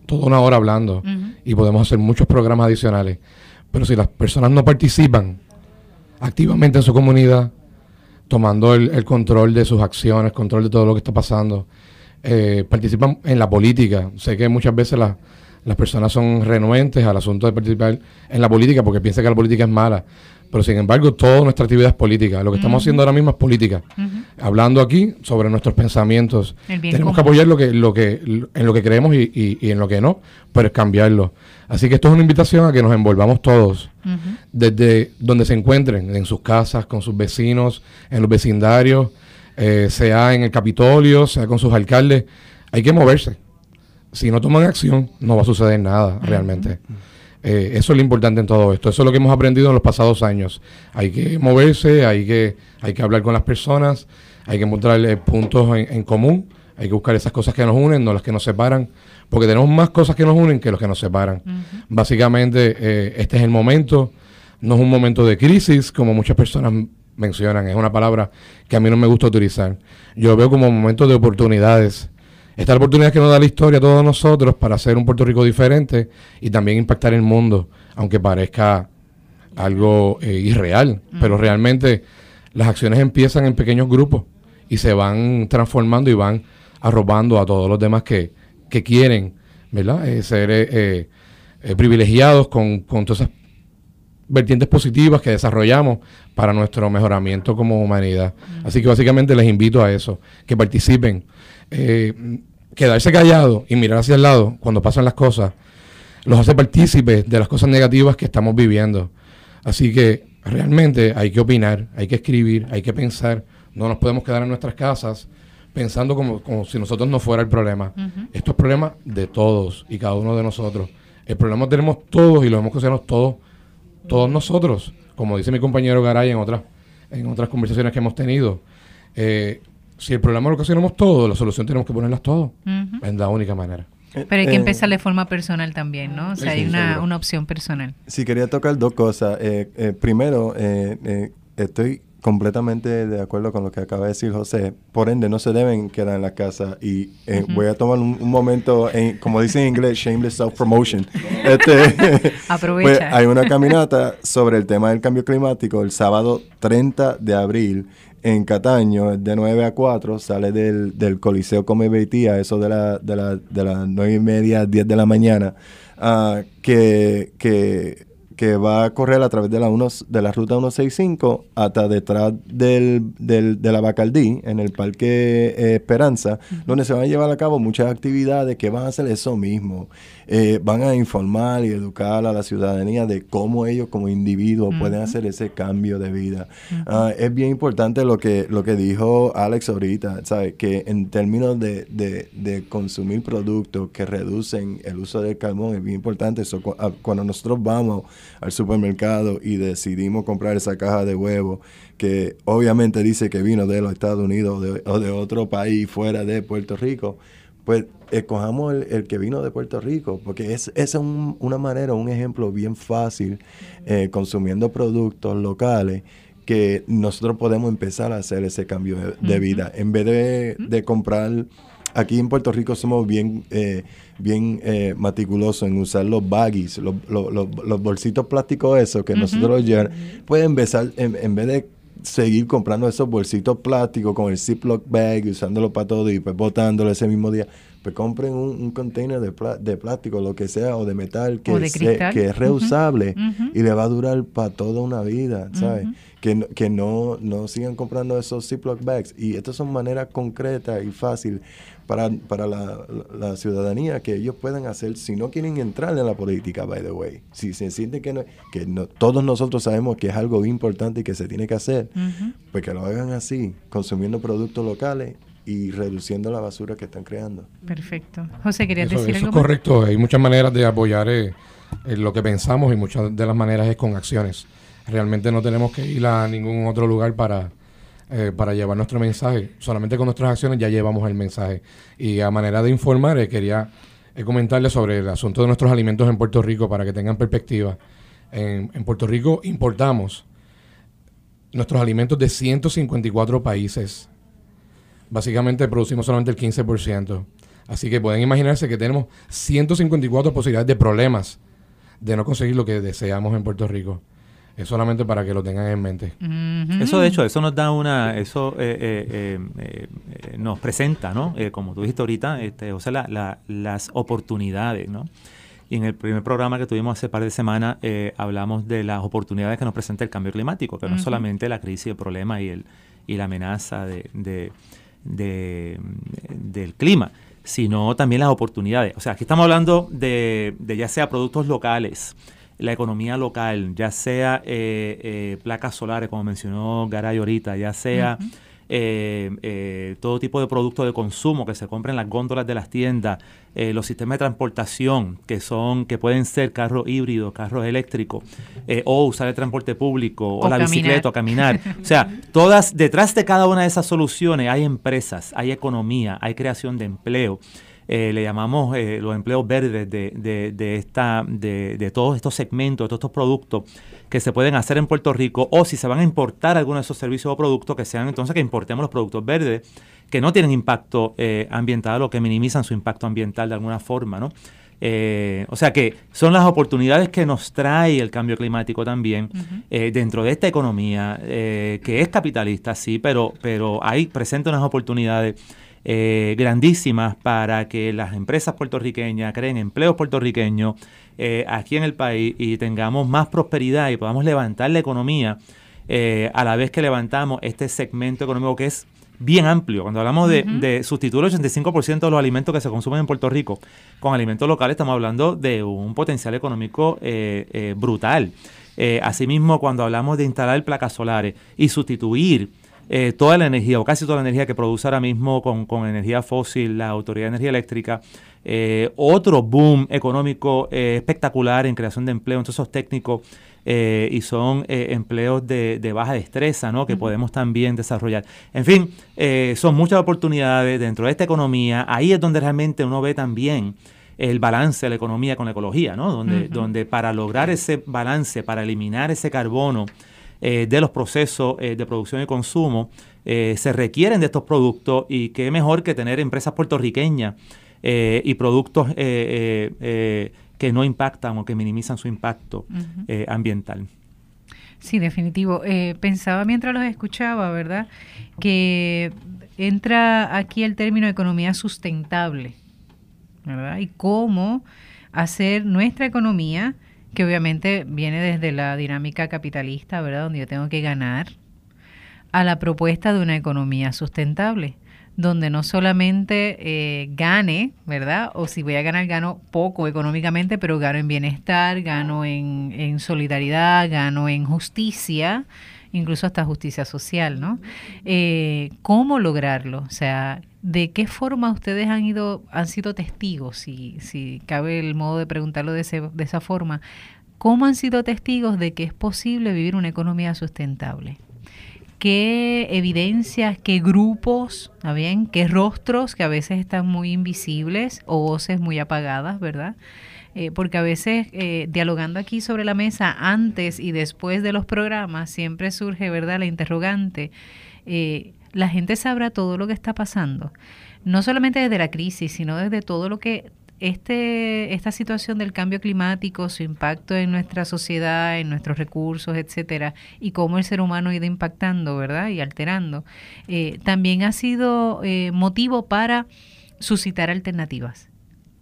toda una hora hablando y podemos hacer muchos programas adicionales. Pero si las personas no participan activamente en su comunidad, tomando el, control de sus acciones, control de todo lo que está pasando, eh, participan en la política. Sé que muchas veces las las personas son renuentes al asunto de participar en la política porque piensan que la política es mala. Pero sin embargo, toda nuestra actividad es política. Lo que estamos haciendo ahora mismo es política. Hablando aquí sobre nuestros pensamientos. Tenemos que apoyar lo que, lo que, en lo que creemos y, en lo que no, pero es cambiarlo. Así que esto es una invitación a que nos envolvamos todos, desde donde se encuentren, en sus casas, con sus vecinos, en los vecindarios, eh, sea en el Capitolio, sea con sus alcaldes. Hay que moverse si no toman acción, no va a suceder nada realmente. Eh, eso es lo importante en todo esto. Eso es lo que hemos aprendido en los pasados años. Hay que moverse, hay que, hay que hablar con las personas, hay que encontrar puntos en, común, hay que buscar esas cosas que nos unen, no las que nos separan, porque tenemos más cosas que nos unen que los que nos separan. Básicamente, eh, este es el momento, no es un momento de crisis, como muchas personas mencionan, es una palabra que a mí no me gusta utilizar. Yo lo veo como un momento de oportunidades esta es la oportunidad que nos da la historia a todos nosotros para hacer un Puerto Rico diferente y también impactar el mundo, aunque parezca algo eh, irreal, pero realmente las acciones empiezan en pequeños grupos y se van transformando y van arrobando a todos los demás que, que quieren, ¿verdad? Eh, ser eh, privilegiados con, con todas esas vertientes positivas que desarrollamos para nuestro mejoramiento como humanidad. Así que básicamente les invito a eso, que participen eh, quedarse callado y mirar hacia el lado cuando pasan las cosas, los hace partícipes de las cosas negativas que estamos viviendo. Así que realmente hay que opinar, hay que escribir, hay que pensar. No nos podemos quedar en nuestras casas pensando como, si nosotros no fuera el problema. Esto es problema de todos y cada uno de nosotros. El problema tenemos todos y lo hemos que hacernos todos, todos nosotros, como dice mi compañero Garay en otras, en otras conversaciones que hemos tenido. Eh, si el problema lo ocasionamos todo, la solución tenemos que ponerlas todos. Es la única manera. Pero hay que eh, empezar de forma personal también, ¿no? O sea, hay una, una, opción personal. Sí, quería tocar dos cosas. Eh, eh, primero, estoy completamente de acuerdo con lo que acaba de decir José. Por ende, no se deben quedar en la casa. Y voy a tomar un, momento, en, como dice en inglés, shameless self-promotion. Este, Aprovecha. Pues, hay una caminata sobre el tema del cambio climático el sábado 30 de abril en Cataño, de 9 a 4, sale del, del Coliseo Come Beitía, eso de, la, de, la, de las 9 y media, 10 de la mañana, uh, que, que que va a correr a través de la, unos, de la ruta 165 hasta detrás del, del, de la Bacaldí, en el Parque eh, Esperanza, donde se van a llevar a cabo muchas actividades que van a hacer eso mismo. Eh, van a informar y educar a la ciudadanía de cómo ellos como individuos pueden hacer ese cambio de vida. Ah, es bien importante lo que, lo que dijo Alex ahorita, ¿sabes? que en términos de, de, de consumir productos que reducen el uso del carbón, es bien importante eso. Ah, cuando nosotros vamos al supermercado y decidimos comprar esa caja de huevos que obviamente dice que vino de los Estados Unidos o de, otro país fuera de Puerto Rico, pues escojamos el, que vino de Puerto Rico, porque es, esa es una manera, un ejemplo bien fácil, eh, consumiendo productos locales, que nosotros podemos empezar a hacer ese cambio de, vida. En vez de, de comprar aquí en Puerto Rico somos bien, eh, bien eh, maticulosos en usar los baggies, los, los, bolsitos plásticos esos que nosotros llevamos. Pueden empezar, en, vez de seguir comprando esos bolsitos plásticos con el Ziploc bag, usándolo para todo y pues botándolo ese mismo día, pues compren un, container de, de, plástico, lo que sea, o de metal, que, que es reusable y le va a durar para toda una vida, ¿sabes? Que, que no, no sigan comprando esos Ziploc bags. Y estas son maneras concretas y fáciles para, para la, ciudadanía que ellos puedan hacer si no quieren entrar en la política, by the way. Si se sienten que, no, que no, todos nosotros sabemos que es algo importante y que se tiene que hacer, pues que lo hagan así, consumiendo productos locales y reduciendo la basura que están creando. Perfecto. José, ¿querías decir eso algo? es correcto. Hay muchas maneras de apoyar eh, lo que pensamos y muchas de las maneras es con acciones. Realmente no tenemos que ir a ningún otro lugar para eh, para llevar nuestro mensaje. Solamente con nuestras acciones ya llevamos el mensaje. Y a manera de informar, eh, quería eh, comentarles sobre el asunto de nuestros alimentos en Puerto Rico para que tengan perspectiva. En, Puerto Rico importamos nuestros alimentos de 154 países. Básicamente producimos solamente el 15%. Así que pueden imaginarse que tenemos 154 posibilidades de problemas de no conseguir lo que deseamos en Puerto Rico. Es solamente para que lo tengan en mente. Eso, de hecho, eso nos da una, eso eh, eh, eh, nos presenta, ¿no? como tú dijiste ahorita, este, o sea, las oportunidades, ¿no? Y en el primer programa que tuvimos hace par de semanas hablamos de las oportunidades que nos presenta el cambio climático, que no es solamente la crisis, el problema y, el, y la amenaza de, de, del clima, sino también las oportunidades. O sea, aquí estamos hablando de, de ya sea productos locales, la economía local, ya sea eh, eh, placas solares, como mencionó Garay ahorita, ya sea eh, todo tipo de productos de consumo que se compren en las góndolas de las tiendas, los sistemas de transportación que son que pueden ser carros híbridos, carros eléctricos, o usar el transporte público, o, la bicicleta, o caminar. o sea, todas, detrás de cada una de esas soluciones hay empresas, hay economía, hay creación de empleo. Eh, le llamamos eh, los empleos verdes de, de, de esta, de, de, todos estos segmentos, de todos estos productos que se pueden hacer en Puerto Rico o si se van a importar algunos de esos servicios o productos que sean entonces que importemos los productos verdes que no tienen impacto eh, ambiental o que minimizan su impacto ambiental de alguna forma, ¿no? o sea que son las oportunidades que nos trae el cambio climático también dentro de esta economía que es capitalista, sí, pero, pero hay presente unas oportunidades eh, grandísimas para que las empresas puertorriqueñas creen empleos puertorriqueños eh, aquí en el país y tengamos más prosperidad y podamos levantar la economía eh, a la vez que levantamos este segmento económico que es bien amplio. Cuando hablamos de, sustituir el 85% de los alimentos que se consumen en Puerto Rico con alimentos locales, estamos hablando de un potencial económico brutal. asimismo, cuando hablamos de instalar placas solares y sustituir eh, toda la energía, o casi toda la energía que produce ahora mismo con, energía fósil la Autoridad de Energía Eléctrica, eh, otro boom económico eh, espectacular en creación de empleo, entonces esos técnicos y son empleos de, baja destreza ¿no? que podemos también desarrollar. En fin, son muchas oportunidades dentro de esta economía, ahí es donde realmente uno ve también el balance de la economía con la ecología, ¿no? donde, donde para lograr ese balance, para eliminar ese carbono, eh, de los procesos eh, de producción y consumo eh, se requieren de estos productos y qué mejor que tener empresas puertorriqueñas y productos que no impactan o que minimizan su impacto ambiental. Sí, definitivo. Pensaba mientras los escuchaba, ¿verdad? Que entra aquí el término economía sustentable, ¿verdad? Y cómo hacer nuestra economía, que obviamente viene desde la dinámica capitalista, ¿verdad? Donde yo tengo que ganar, a la propuesta de una economía sustentable donde no solamente eh, gane, ¿verdad? O si voy a ganar, gano poco económicamente, pero gano en bienestar, gano en, solidaridad, gano en justicia, incluso hasta justicia social, ¿no? Eh, ¿Cómo lograrlo? O sea, ¿de qué forma ustedes han ido, han sido testigos, si, si cabe el modo de preguntarlo de, ese, de esa forma, ¿cómo han sido testigos de que es posible vivir una economía sustentable? qué evidencias, qué grupos, bien? qué rostros que a veces están muy invisibles o voces muy apagadas, ¿verdad? Eh, porque a veces eh, dialogando aquí sobre la mesa antes y después de los programas siempre surge, ¿verdad?, la interrogante. Eh, la gente sabrá todo lo que está pasando, no solamente desde la crisis, sino desde todo lo que este, esta situación del cambio climático, su impacto en nuestra sociedad, en nuestros recursos, etcétera, y cómo el ser humano ha ido impactando, ¿verdad? Y alterando, eh, también ha sido eh, motivo para suscitar alternativas,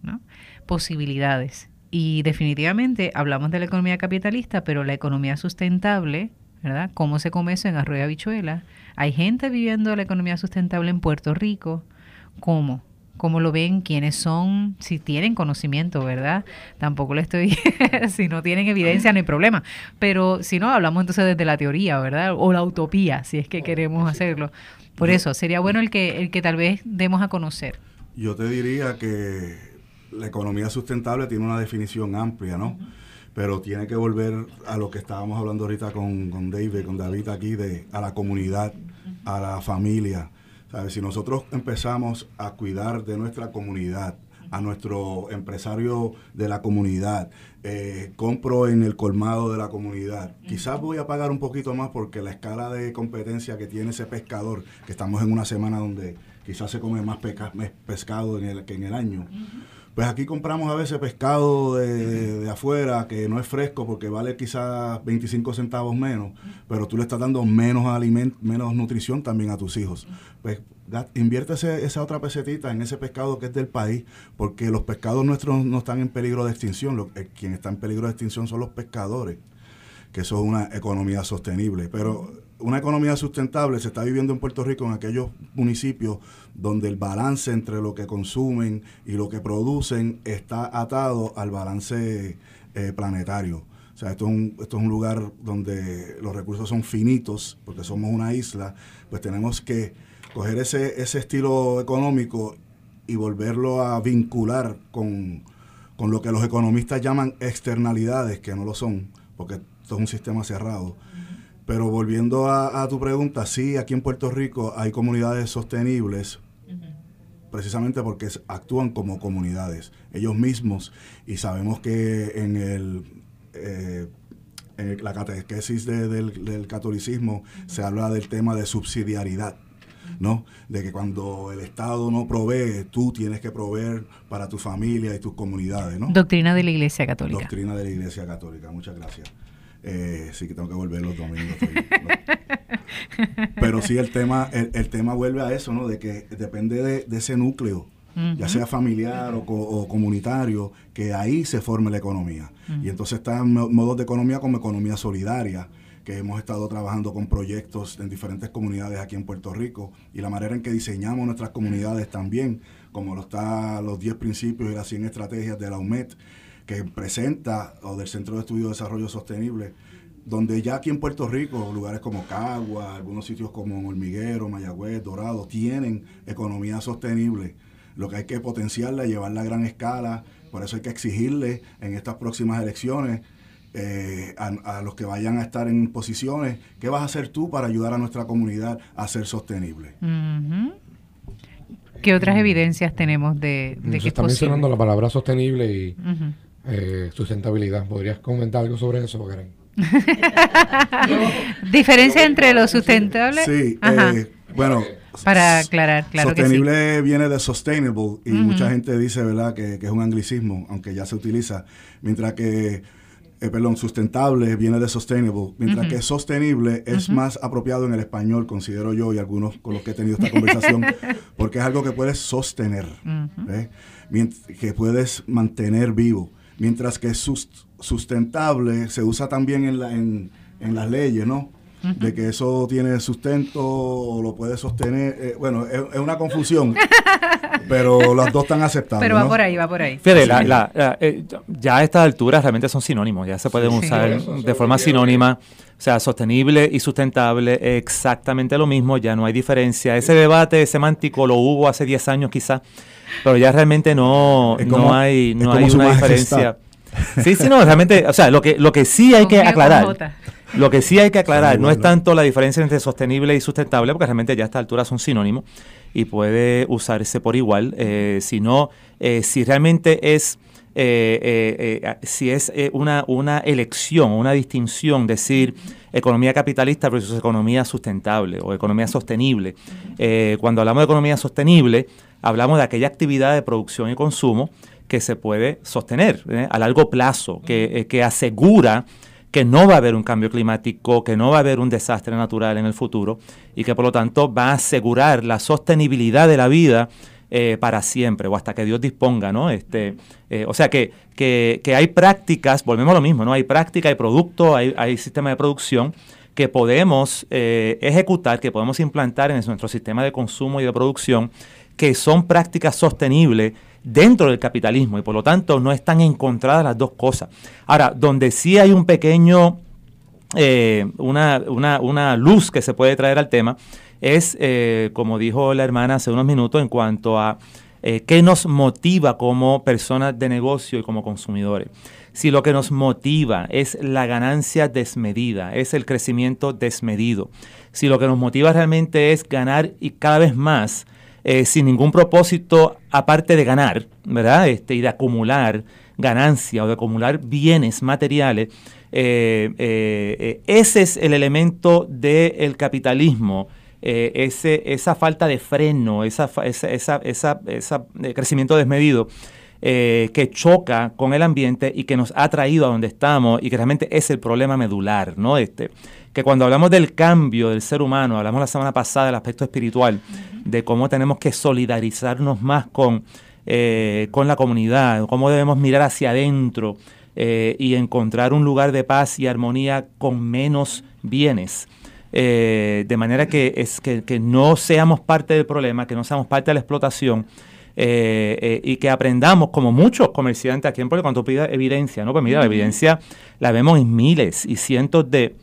¿no? Posibilidades. Y definitivamente hablamos de la economía capitalista, pero la economía sustentable, ¿verdad? ¿Cómo se come eso en arroyo habichuela? Hay gente viviendo la economía sustentable en Puerto Rico. ¿Cómo? cómo lo ven, quiénes son, si tienen conocimiento, ¿verdad? Tampoco le estoy, si no tienen evidencia no hay problema, pero si no, hablamos entonces desde la teoría, ¿verdad? O la utopía, si es que queremos hacerlo. Por eso, sería bueno el que, el que tal vez demos a conocer. Yo te diría que la economía sustentable tiene una definición amplia, ¿no? Pero tiene que volver a lo que estábamos hablando ahorita con, con David, con David aquí, de a la comunidad, a la familia, si nosotros empezamos a cuidar de nuestra comunidad, a nuestro empresario de la comunidad, eh, compro en el colmado de la comunidad. Quizás voy a pagar un poquito más porque la escala de competencia que tiene ese pescador, que estamos en una semana donde quizás se come más, pescado que en el año. Pues aquí compramos a veces pescado de, afuera que no es fresco porque vale quizás 25 centavos menos, pero tú le estás dando menos alimento, menos nutrición también a tus hijos. Pues invierte esa otra pesetita en ese pescado que es del país, porque los pescados nuestros no están en peligro de extinción. Lo, eh, quien está en peligro de extinción son los pescadores, que eso es una economía sostenible. Pero una economía sustentable se está viviendo en Puerto Rico en aquellos municipios donde el balance entre lo que consumen y lo que producen está atado al balance eh, planetario. O sea, esto es, un, esto es un lugar donde los recursos son finitos, porque somos una isla, pues tenemos que coger ese, ese estilo económico y volverlo a vincular con, con lo que los economistas llaman externalidades, que no lo son, porque esto es un sistema cerrado pero volviendo a, tu pregunta, sí, aquí en Puerto Rico hay comunidades sostenibles, precisamente porque actúan como comunidades ellos mismos, y sabemos que en el... Eh, en la catequesis del, catolicismo se habla del tema de subsidiariedad, ¿no? De que cuando el Estado no provee, tú tienes que proveer para tu familia y tus comunidades, ¿no? Doctrina de la Iglesia Católica. Doctrina de la Iglesia Católica, muchas gracias. Eh, sí que tengo que volver los domingos. Pero sí, el tema, el, tema vuelve a eso, ¿no? De que depende de, ese núcleo, ya sea familiar o, comunitario, que ahí se forme la economía. Y entonces están modos de economía como economía solidaria, que hemos estado trabajando con proyectos en diferentes comunidades aquí en Puerto Rico y la manera en que diseñamos nuestras comunidades también, como lo está los 10 principios y las 100 estrategias de la UMED, que presenta, o del Centro de Estudio de Desarrollo Sostenible, donde ya aquí en Puerto Rico, lugares como Cagua, algunos sitios como Hormiguero, Mayagüez, Dorado, tienen economía sostenible. Lo que hay que potenciarla, llevarla a gran escala, por eso hay que exigirle en estas próximas elecciones eh, a, los que vayan a estar en posiciones, ¿qué vas a hacer tú para ayudar a nuestra comunidad a ser sostenible? ¿Qué otras evidencias tenemos de, de que está mencionando la palabra sostenible y eh, sustentabilidad. ¿Podrías comentar algo sobre eso, Karen? ¿Diferencia entre lo sustentable? Sí, eh, bueno. Para aclarar, claro Sostenible viene de sustainable y mucha gente dice, ¿verdad?, que, es un anglicismo, aunque ya se utiliza. Mientras que eh, perdón, sustentable viene de sustainable, mientras que sostenible es más apropiado en el español, considero yo y algunos con los que he tenido esta conversación, porque es algo que puedes sostener, que puedes mantener vivo, mientras que sustentable se usa también en, la, en, en las leyes, ¿no? de que eso tiene sustento o lo puede sostener. Eh, bueno, es, una confusión, pero las dos están aceptadas. Pero va por ahí, va por ahí. Fíjate, eh, ya a estas alturas realmente son sinónimos, ya se pueden usar de forma sinónima. O sea, sostenible y sustentable, exactamente lo mismo, ya no hay diferencia. Ese debate semántico lo hubo hace 10 años quizás, pero ya realmente no, no hay, no hay una diferencia. Sí, sí, no, realmente, o sea, lo que, lo que sí hay que aclarar, lo que sí hay que aclarar, no es tanto la diferencia entre sostenible y sustentable, porque realmente ya a esta altura son sinónimos y puede usarse por igual, eh, sino eh, si realmente es... Eh, si es una, una elección, una distinción, decir economía capitalista versus economía sustentable o economía sostenible. cuando hablamos de economía sostenible, hablamos de aquella actividad de producción y consumo que se puede sostener a largo plazo, que, que asegura que no va a haber un cambio climático, que no va a haber un desastre natural en el futuro y que por lo tanto va a asegurar la sostenibilidad de la vida eh, para siempre o hasta que Dios disponga, ¿no? Este, eh, o sea que, que, hay prácticas, volvemos a lo mismo, ¿no? Hay práctica, hay producto, hay, hay sistema de producción que podemos eh, ejecutar, que podemos implantar en nuestro sistema de consumo y de producción, que son prácticas sostenibles dentro del capitalismo y por lo tanto no están encontradas las dos cosas. Ahora, donde sí hay un pequeño, eh, una, una, una, luz que se puede traer al tema es, eh, como dijo la hermana hace unos minutos, en cuanto a eh, qué nos motiva como personas de negocio y como consumidores. Si lo que nos motiva es la ganancia desmedida, es el crecimiento desmedido, si lo que nos motiva realmente es ganar y cada vez más, eh, sin ningún propósito aparte de ganar, ¿verdad? Este, y de acumular ganancia o de acumular bienes materiales. Eh, eh, ese es el elemento del capitalismo. ese, esa falta de freno, ese esa, esa, esa, crecimiento desmedido que choca con el ambiente y que nos ha traído a donde estamos y que realmente es el problema medular, ¿no? Este, que cuando hablamos del cambio del ser humano, hablamos la semana pasada del aspecto espiritual, de cómo tenemos que solidarizarnos más con, eh, con la comunidad, cómo debemos mirar hacia adentro eh, y encontrar un lugar de paz y armonía con menos bienes. Eh, de manera que, es, que, no seamos parte del problema, que no seamos parte de la explotación, y que aprendamos, como muchos comerciantes aquí en Puerto cuando pida evidencia, ¿no? Pues mira, la evidencia la vemos en miles y cientos de,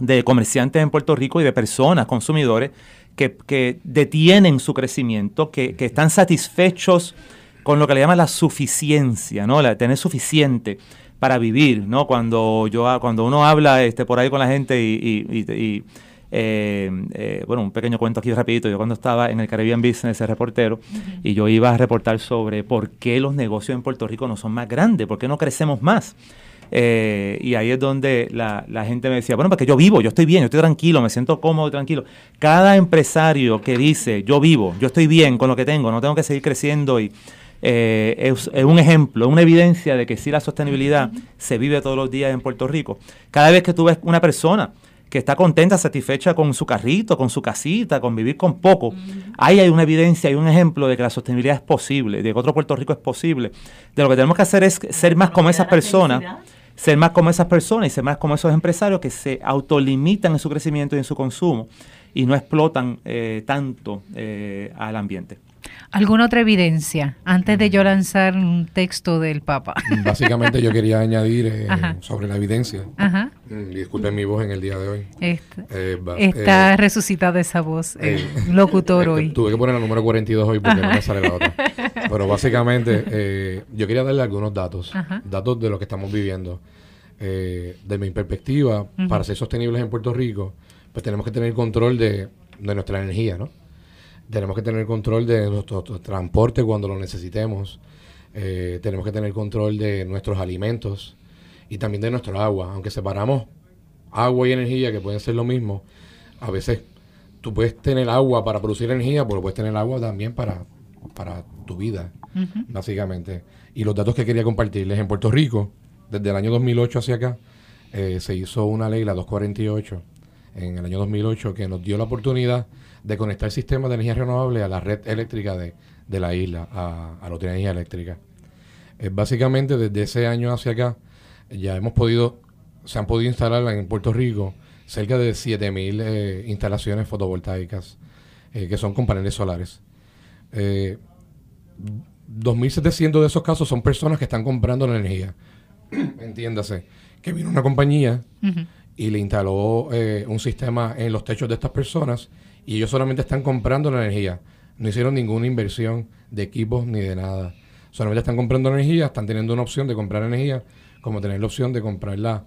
de comerciantes en Puerto Rico y de personas, consumidores, que, detienen su crecimiento, que, están satisfechos con lo que le llaman la suficiencia, ¿no? La, tener suficiente para vivir, ¿no? Cuando yo cuando uno habla este, por ahí con la gente y, eh, eh, bueno, un pequeño cuento aquí rapidito, yo cuando estaba en el Caribbean Business, ese reportero, y yo iba a reportar sobre por qué los negocios en Puerto Rico no son más grandes, por qué no crecemos más. Eh, y ahí es donde la, gente me decía, bueno, porque yo vivo, yo estoy bien, yo estoy tranquilo, me siento cómodo, tranquilo. Cada empresario que dice, yo vivo, yo estoy bien con lo que tengo, no tengo que seguir creciendo y eh, es, un ejemplo, una evidencia de que sí la sostenibilidad se vive todos los días en Puerto Rico. Cada vez que tú ves una persona que está contenta, satisfecha con su carrito, con su casita, con vivir con poco. Ahí hay una evidencia, hay un ejemplo de que la sostenibilidad es posible, de que otro Puerto Rico es posible. De lo que tenemos que hacer es ser más como esas personas ser más como esas personas y ser más como esos empresarios que se autolimitan en su crecimiento y en su consumo y no explotan eh, tanto eh, al ambiente. ¿Alguna otra evidencia antes de yo lanzar un texto del Papa? Básicamente yo quería añadir eh, sobre la evidencia. Ajá. Mm, disculpen mi voz en el día de hoy. está resucitada esa voz, locutor hoy. Tuve que poner el número 42 hoy porque no me sale la otra. Pero básicamente yo quería darle algunos datos, datos de lo que estamos viviendo. Eh, de mi perspectiva, para ser sostenibles en Puerto Rico, pues tenemos que tener control de, nuestra energía, ¿no? Tenemos que tener control de nuestro, transporte cuando lo necesitemos. Eh, tenemos que tener control de nuestros alimentos y también de nuestro agua. Aunque separamos agua y energía, que pueden ser lo mismo, a veces tú puedes tener agua para producir energía, pero puedes tener agua también para, para tu vida, básicamente. Y los datos que quería compartirles en Puerto Rico, desde el año 2008 hacia acá, eh, se hizo una ley, la 248, en el año 2008, que nos dio la oportunidad de conectar el sistema de energía renovable a la red eléctrica de, la isla, a, a la energía eléctrica. básicamente, desde ese año hacia acá, ya hemos podido, se han podido instalar en Puerto Rico cerca de 7.000 eh, instalaciones fotovoltaicas eh, que son con paneles solares. 2.700 de esos casos son personas que están comprando la energía. Entiéndase, que vino una compañía y le instaló eh, un sistema en los techos de estas personas y ellos solamente están comprando la energía. No hicieron ninguna inversión de equipos ni de nada. Solamente están comprando energía, están teniendo una opción de comprar energía, como tener la opción de comprarla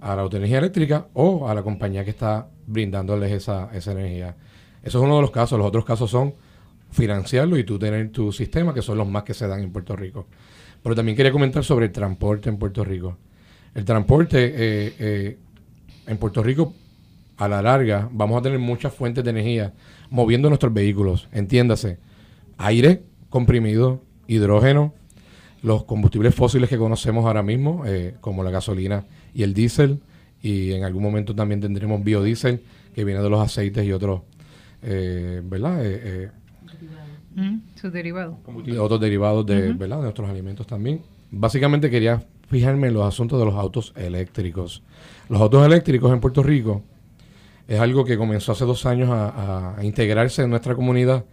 a la autoenergía eléctrica o a la compañía que está brindándoles esa, esa energía. Eso es uno de los casos. Los otros casos son financiarlo y tú tener tu sistema, que son los más que se dan en Puerto Rico. Pero también quería comentar sobre el transporte en Puerto Rico. El transporte eh, eh, en Puerto Rico, a la larga, vamos a tener muchas fuentes de energía moviendo nuestros vehículos. Entiéndase, aire comprimido, hidrógeno, los combustibles fósiles que conocemos ahora mismo, eh, como la gasolina y el diésel, y en algún momento también tendremos biodiesel, que viene de los aceites y otros, ¿verdad? Mm, sus derivados. Y otros derivados de, ¿verdad? de nuestros alimentos también. Básicamente quería fijarme en los asuntos de los autos eléctricos. Los autos eléctricos en Puerto Rico es algo que comenzó hace dos años a, integrarse en nuestra comunidad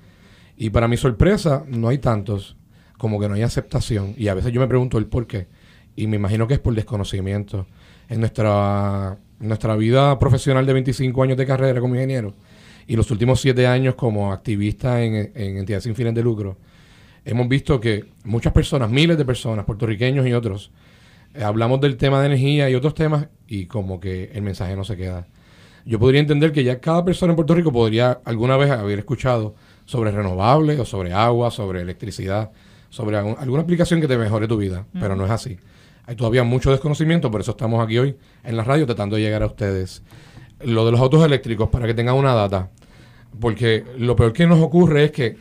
y para mi sorpresa no hay tantos, como que no hay aceptación y a veces yo me pregunto el por qué y me imagino que es por desconocimiento. En nuestra, nuestra vida profesional de 25 años de carrera como ingeniero, y los últimos siete años como activista en, entidades sin fines de lucro, hemos visto que muchas personas, miles de personas, puertorriqueños y otros, eh, hablamos del tema de energía y otros temas y como que el mensaje no se queda. Yo podría entender que ya cada persona en Puerto Rico podría alguna vez haber escuchado sobre renovables o sobre agua, sobre electricidad, sobre alguna aplicación que te mejore tu vida, pero no es así. Hay todavía mucho desconocimiento, por eso estamos aquí hoy en la radio tratando de llegar a ustedes. Lo de los autos eléctricos, para que tengan una data, porque lo peor que nos ocurre es que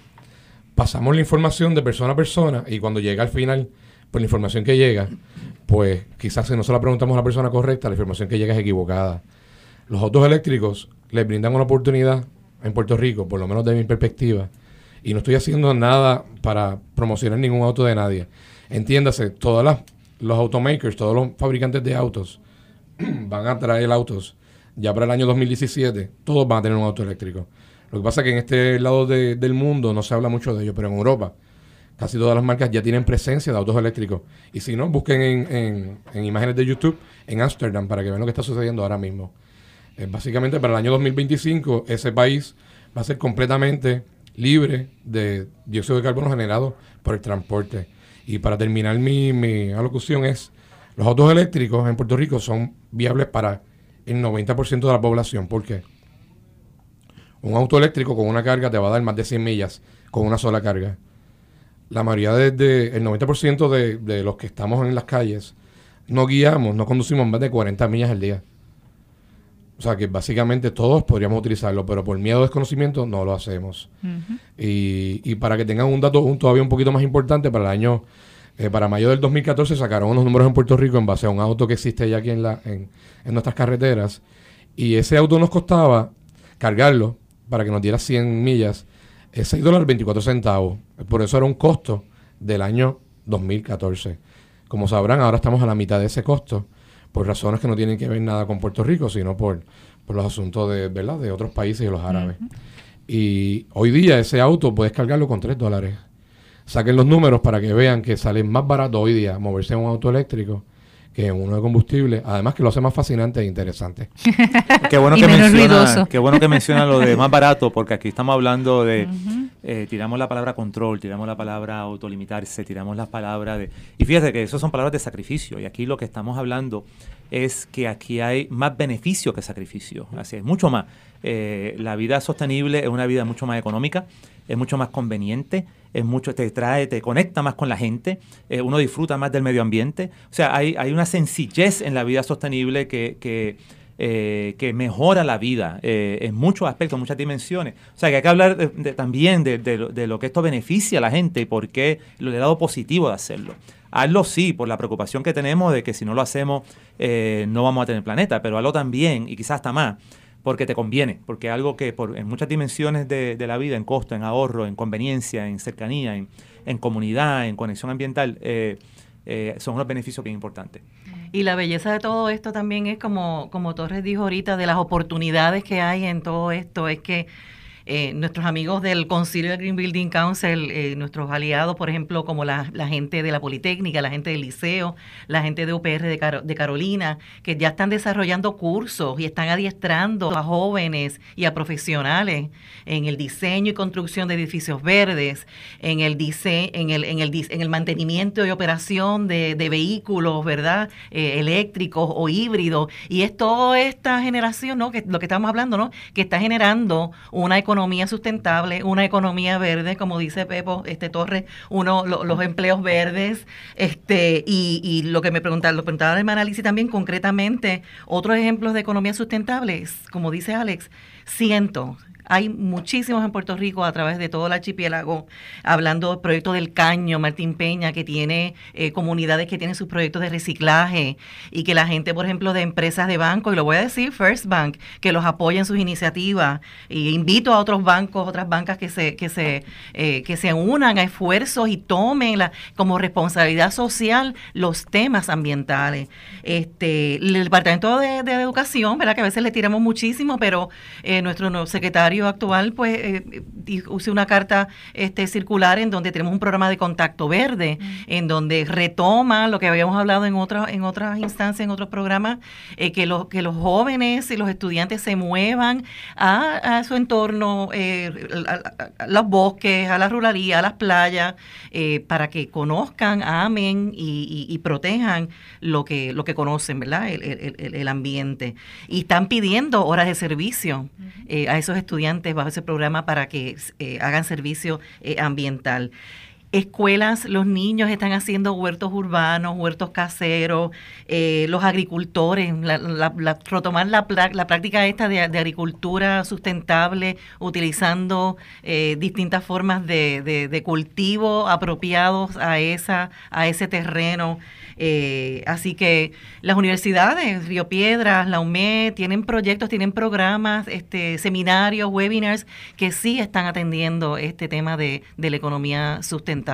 pasamos la información de persona a persona y cuando llega al final, pues la información que llega, pues quizás si no se la preguntamos a la persona correcta, la información que llega es equivocada. Los autos eléctricos les brindan una oportunidad en Puerto Rico, por lo menos de mi perspectiva, y no estoy haciendo nada para promocionar ningún auto de nadie. Entiéndase, todos los automakers, todos los fabricantes de autos van a traer autos ya para el año 2017, todos van a tener un auto eléctrico. Lo que pasa es que en este lado del mundo no se habla mucho de ello, pero en Europa casi todas las marcas ya tienen presencia de autos eléctricos. Y si no, busquen en, imágenes de YouTube en Ámsterdam para que vean lo que está sucediendo ahora mismo. Eh, básicamente para el año 2025 ese país va a ser completamente libre de dióxido de carbono generado por el transporte. Y para terminar mi, mi alocución es, los autos eléctricos en Puerto Rico son viables para el 90% de la población. ¿Por qué? Un auto eléctrico con una carga te va a dar más de 100 millas con una sola carga. La mayoría de, el 90% de, de, los que estamos en las calles no guiamos, no conducimos más de 40 millas al día. O sea que básicamente todos podríamos utilizarlo, pero por miedo o desconocimiento no lo hacemos. y, y, para que tengan un dato un, todavía un poquito más importante, para el año, eh, para mayo del 2014 sacaron unos números en Puerto Rico en base a un auto que existe ya aquí en, la, en, en nuestras carreteras. Y ese auto nos costaba cargarlo para que nos diera 100 millas, es 6 dólares 24 centavos. Por eso era un costo del año 2014. Como sabrán, ahora estamos a la mitad de ese costo, por razones que no tienen que ver nada con Puerto Rico, sino por, por los asuntos de, ¿verdad? de otros países y los árabes. Y hoy día ese auto puedes cargarlo con 3 dólares. Saquen los números para que vean que sale más barato hoy día moverse en un auto eléctrico que uno de combustible, además que lo hace más fascinante e interesante. qué bueno que menciona, qué bueno que menciona lo de más barato, porque aquí estamos hablando de eh, tiramos la palabra control, tiramos la palabra autolimitarse, tiramos la palabra de y fíjate que eso son palabras de sacrificio y aquí lo que estamos hablando es que aquí hay más beneficio que sacrificio, así es mucho más. Eh, la vida sostenible es una vida mucho más económica, es mucho más conveniente es mucho, te trae, te conecta más con la gente, eh, uno disfruta más del medio ambiente. O sea, hay, hay, una sencillez en la vida sostenible que, eh, que mejora la vida eh, en muchos aspectos, muchas dimensiones. O sea, que hay que hablar también de, lo, que esto beneficia a la gente y por qué lo le lado positivo de hacerlo. Hazlo sí, por la preocupación que tenemos de que si no lo hacemos eh, no vamos a tener planeta, pero hazlo también y quizás hasta más porque te conviene, porque algo que por, en muchas dimensiones de, la vida, en costo, en ahorro, en conveniencia, en cercanía, en, comunidad, en conexión ambiental, son unos beneficios bien importantes. Y la belleza de todo esto también es como, como Torres dijo ahorita, de las oportunidades que hay en todo esto, es que eh, nuestros amigos del Concilio de Green Building Council, eh, nuestros aliados, por ejemplo, como la, gente de la Politécnica, la gente del Liceo, la gente de UPR de, Carolina, que ya están desarrollando cursos y están adiestrando a jóvenes y a profesionales en el diseño y construcción de edificios verdes, en el diseño, en el, en el, en el mantenimiento y operación de, vehículos, ¿verdad? Eh, eléctricos o híbridos. Y es toda esta generación, ¿no? Que lo que estamos hablando, ¿no? Que está generando una economía economía sustentable, una economía verde, como dice Pepo este Torres, uno los empleos verdes, este y, y lo que me preguntaba, lo preguntaba la hermana Alicia también concretamente, otros ejemplos de economía sustentable, como dice Alex, siento, hay muchísimos en Puerto Rico a través de todo el archipiélago, hablando del proyecto del Caño, Martín Peña, que tiene eh, comunidades que tienen sus proyectos de reciclaje y que la gente, por ejemplo, de empresas de banco, y lo voy a decir, First Bank, que los apoya en sus iniciativas. Y invito a otros bancos, otras bancas que se, que se, eh, que se unan a esfuerzos y tomen la, como responsabilidad social los temas ambientales. Este, el Departamento de, Educación, ¿verdad? que a veces le tiramos muchísimo, pero eh, nuestro secretario actual, pues eh, use una carta este, circular en donde tenemos un programa de contacto verde, en donde retoma lo que habíamos hablado en, otras en otras instancias, en otros programas, eh, que, los que los jóvenes y los estudiantes se muevan a, su entorno, eh, a, los bosques, a la ruralía, a las playas, eh, para que conozcan, amen y, protejan lo que, lo que conocen, ¿verdad? El, el, el, ambiente. Y están pidiendo horas de servicio a esos estudiantes bajo ese programa para que eh, hagan servicio eh, ambiental escuelas, los niños están haciendo huertos urbanos, huertos caseros, eh, los agricultores, la, retomar la, la, práctica esta de, agricultura sustentable, utilizando distintas formas de, de, cultivo apropiados a, esa, a ese terreno. Eh, así que las universidades, Río Piedras, la UME, tienen proyectos, tienen programas, este, seminarios, webinars que sí están atendiendo este tema de la economía sustentable.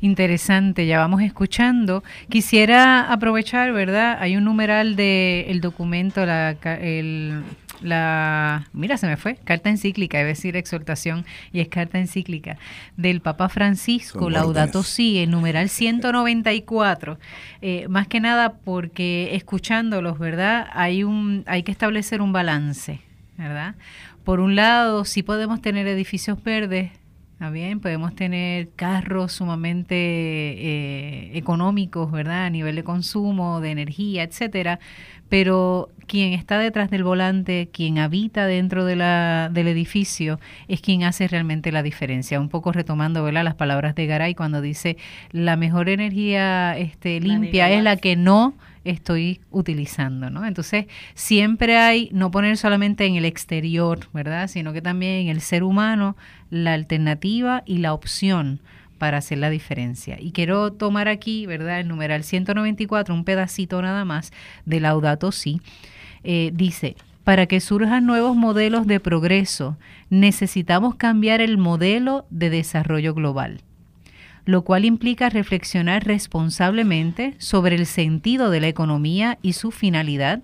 Interesante, ya vamos escuchando. Quisiera aprovechar, ¿verdad? Hay un numeral del el documento, la, el, la, mira, se me fue, carta encíclica, debe decir exhortación, y es carta encíclica del Papa Francisco, Laudato Si, el numeral 194. Eh, más que nada porque escuchándolos, ¿verdad? Hay, un, hay que establecer un balance, ¿verdad? Por un lado, sí podemos tener edificios verdes, bien? Podemos tener carros sumamente eh, económicos, ¿verdad? A nivel de consumo, de energía, etcétera. Pero quien está detrás del volante, quien habita dentro de la, del edificio, es quien hace realmente la diferencia. Un poco retomando ¿verdad? las palabras de Garay cuando dice la mejor energía este, limpia es la que no estoy utilizando, ¿no? Entonces, siempre hay, no poner solamente en el exterior, ¿verdad? Sino que también en el ser humano la alternativa y la opción para hacer la diferencia. Y quiero tomar aquí, ¿verdad? El numeral 194, un pedacito nada más de Laudato Si. Eh, dice, para que surjan nuevos modelos de progreso, necesitamos cambiar el modelo de desarrollo global lo cual implica reflexionar responsablemente sobre el sentido de la economía y su finalidad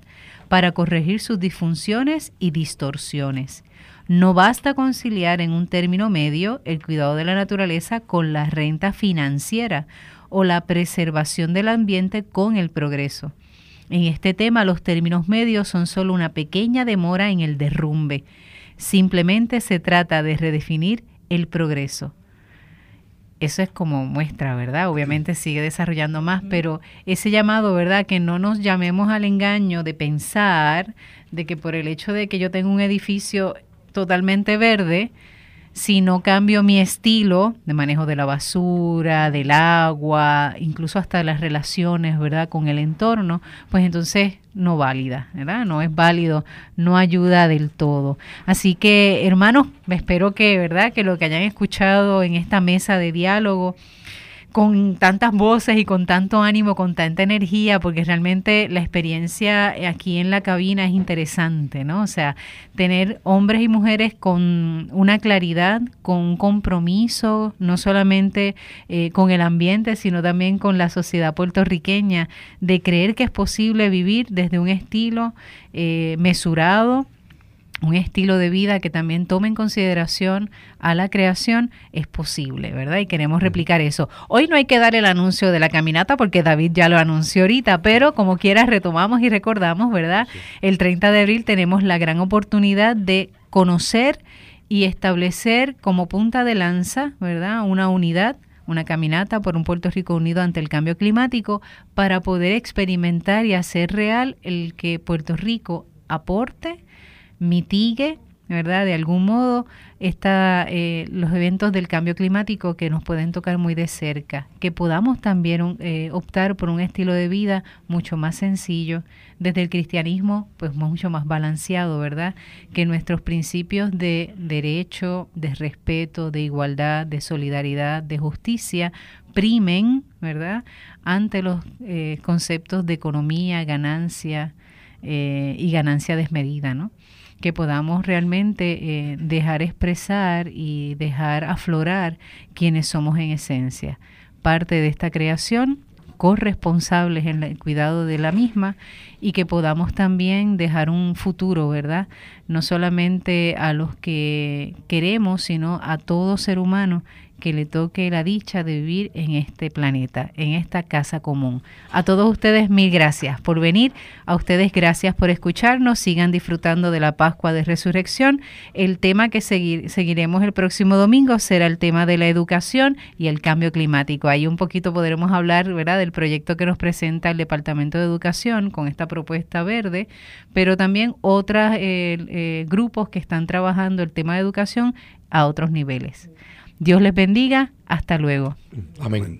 para corregir sus disfunciones y distorsiones. No basta conciliar en un término medio el cuidado de la naturaleza con la renta financiera o la preservación del ambiente con el progreso. En este tema los términos medios son solo una pequeña demora en el derrumbe. Simplemente se trata de redefinir el progreso eso es como muestra, ¿verdad? Obviamente sigue desarrollando más, pero ese llamado, ¿verdad? Que no nos llamemos al engaño de pensar de que por el hecho de que yo tengo un edificio totalmente verde, si no cambio mi estilo de manejo de la basura, del agua, incluso hasta las relaciones, ¿verdad?, con el entorno, pues entonces no válida, ¿verdad? No es válido, no ayuda del todo. Así que, hermanos, espero que, ¿verdad?, que lo que hayan escuchado en esta mesa de diálogo con tantas voces y con tanto ánimo, con tanta energía, porque realmente la experiencia aquí en la cabina es interesante, ¿no? O sea, tener hombres y mujeres con una claridad, con un compromiso, no solamente eh, con el ambiente, sino también con la sociedad puertorriqueña, de creer que es posible vivir desde un estilo eh, mesurado, un estilo de vida que también tome en consideración a la creación es posible, ¿verdad? Y queremos replicar eso. Hoy no hay que dar el anuncio de la caminata porque David ya lo anunció ahorita, pero como quiera retomamos y recordamos, ¿verdad? El 30 de abril tenemos la gran oportunidad de conocer y establecer como punta de lanza, ¿verdad? Una unidad una caminata por un Puerto Rico unido ante el cambio climático para poder experimentar y hacer real el que Puerto Rico aporte mitigue, ¿verdad? De algún modo esta, eh, los eventos del cambio climático que nos pueden tocar muy de cerca, que podamos también eh, optar por un estilo de vida mucho más sencillo, desde el cristianismo, pues mucho más balanceado, ¿verdad? Que nuestros principios de derecho, de respeto, de igualdad, de solidaridad, de justicia, primen, ¿verdad? Ante los eh, conceptos de economía, ganancia y ganancia desmedida, ¿no? Que podamos realmente eh, dejar expresar y dejar aflorar quienes somos en esencia. Parte de esta creación, corresponsables en el cuidado de la misma y que podamos también dejar un futuro, ¿verdad? No solamente a los que queremos, sino a todo ser humano que le toque la dicha de vivir en este planeta, en esta casa común. A todos ustedes mil gracias por venir, a ustedes gracias por escucharnos, sigan disfrutando de la Pascua de Resurrección. El tema que seguir, seguiremos el próximo domingo será el tema de la educación y el cambio climático. Ahí un poquito podremos hablar ¿verdad? del proyecto que nos presenta el Departamento de Educación con esta propuesta verde, pero también otros eh, eh, grupos que están trabajando el tema de educación a otros niveles. Dios les bendiga. Hasta luego. Amén.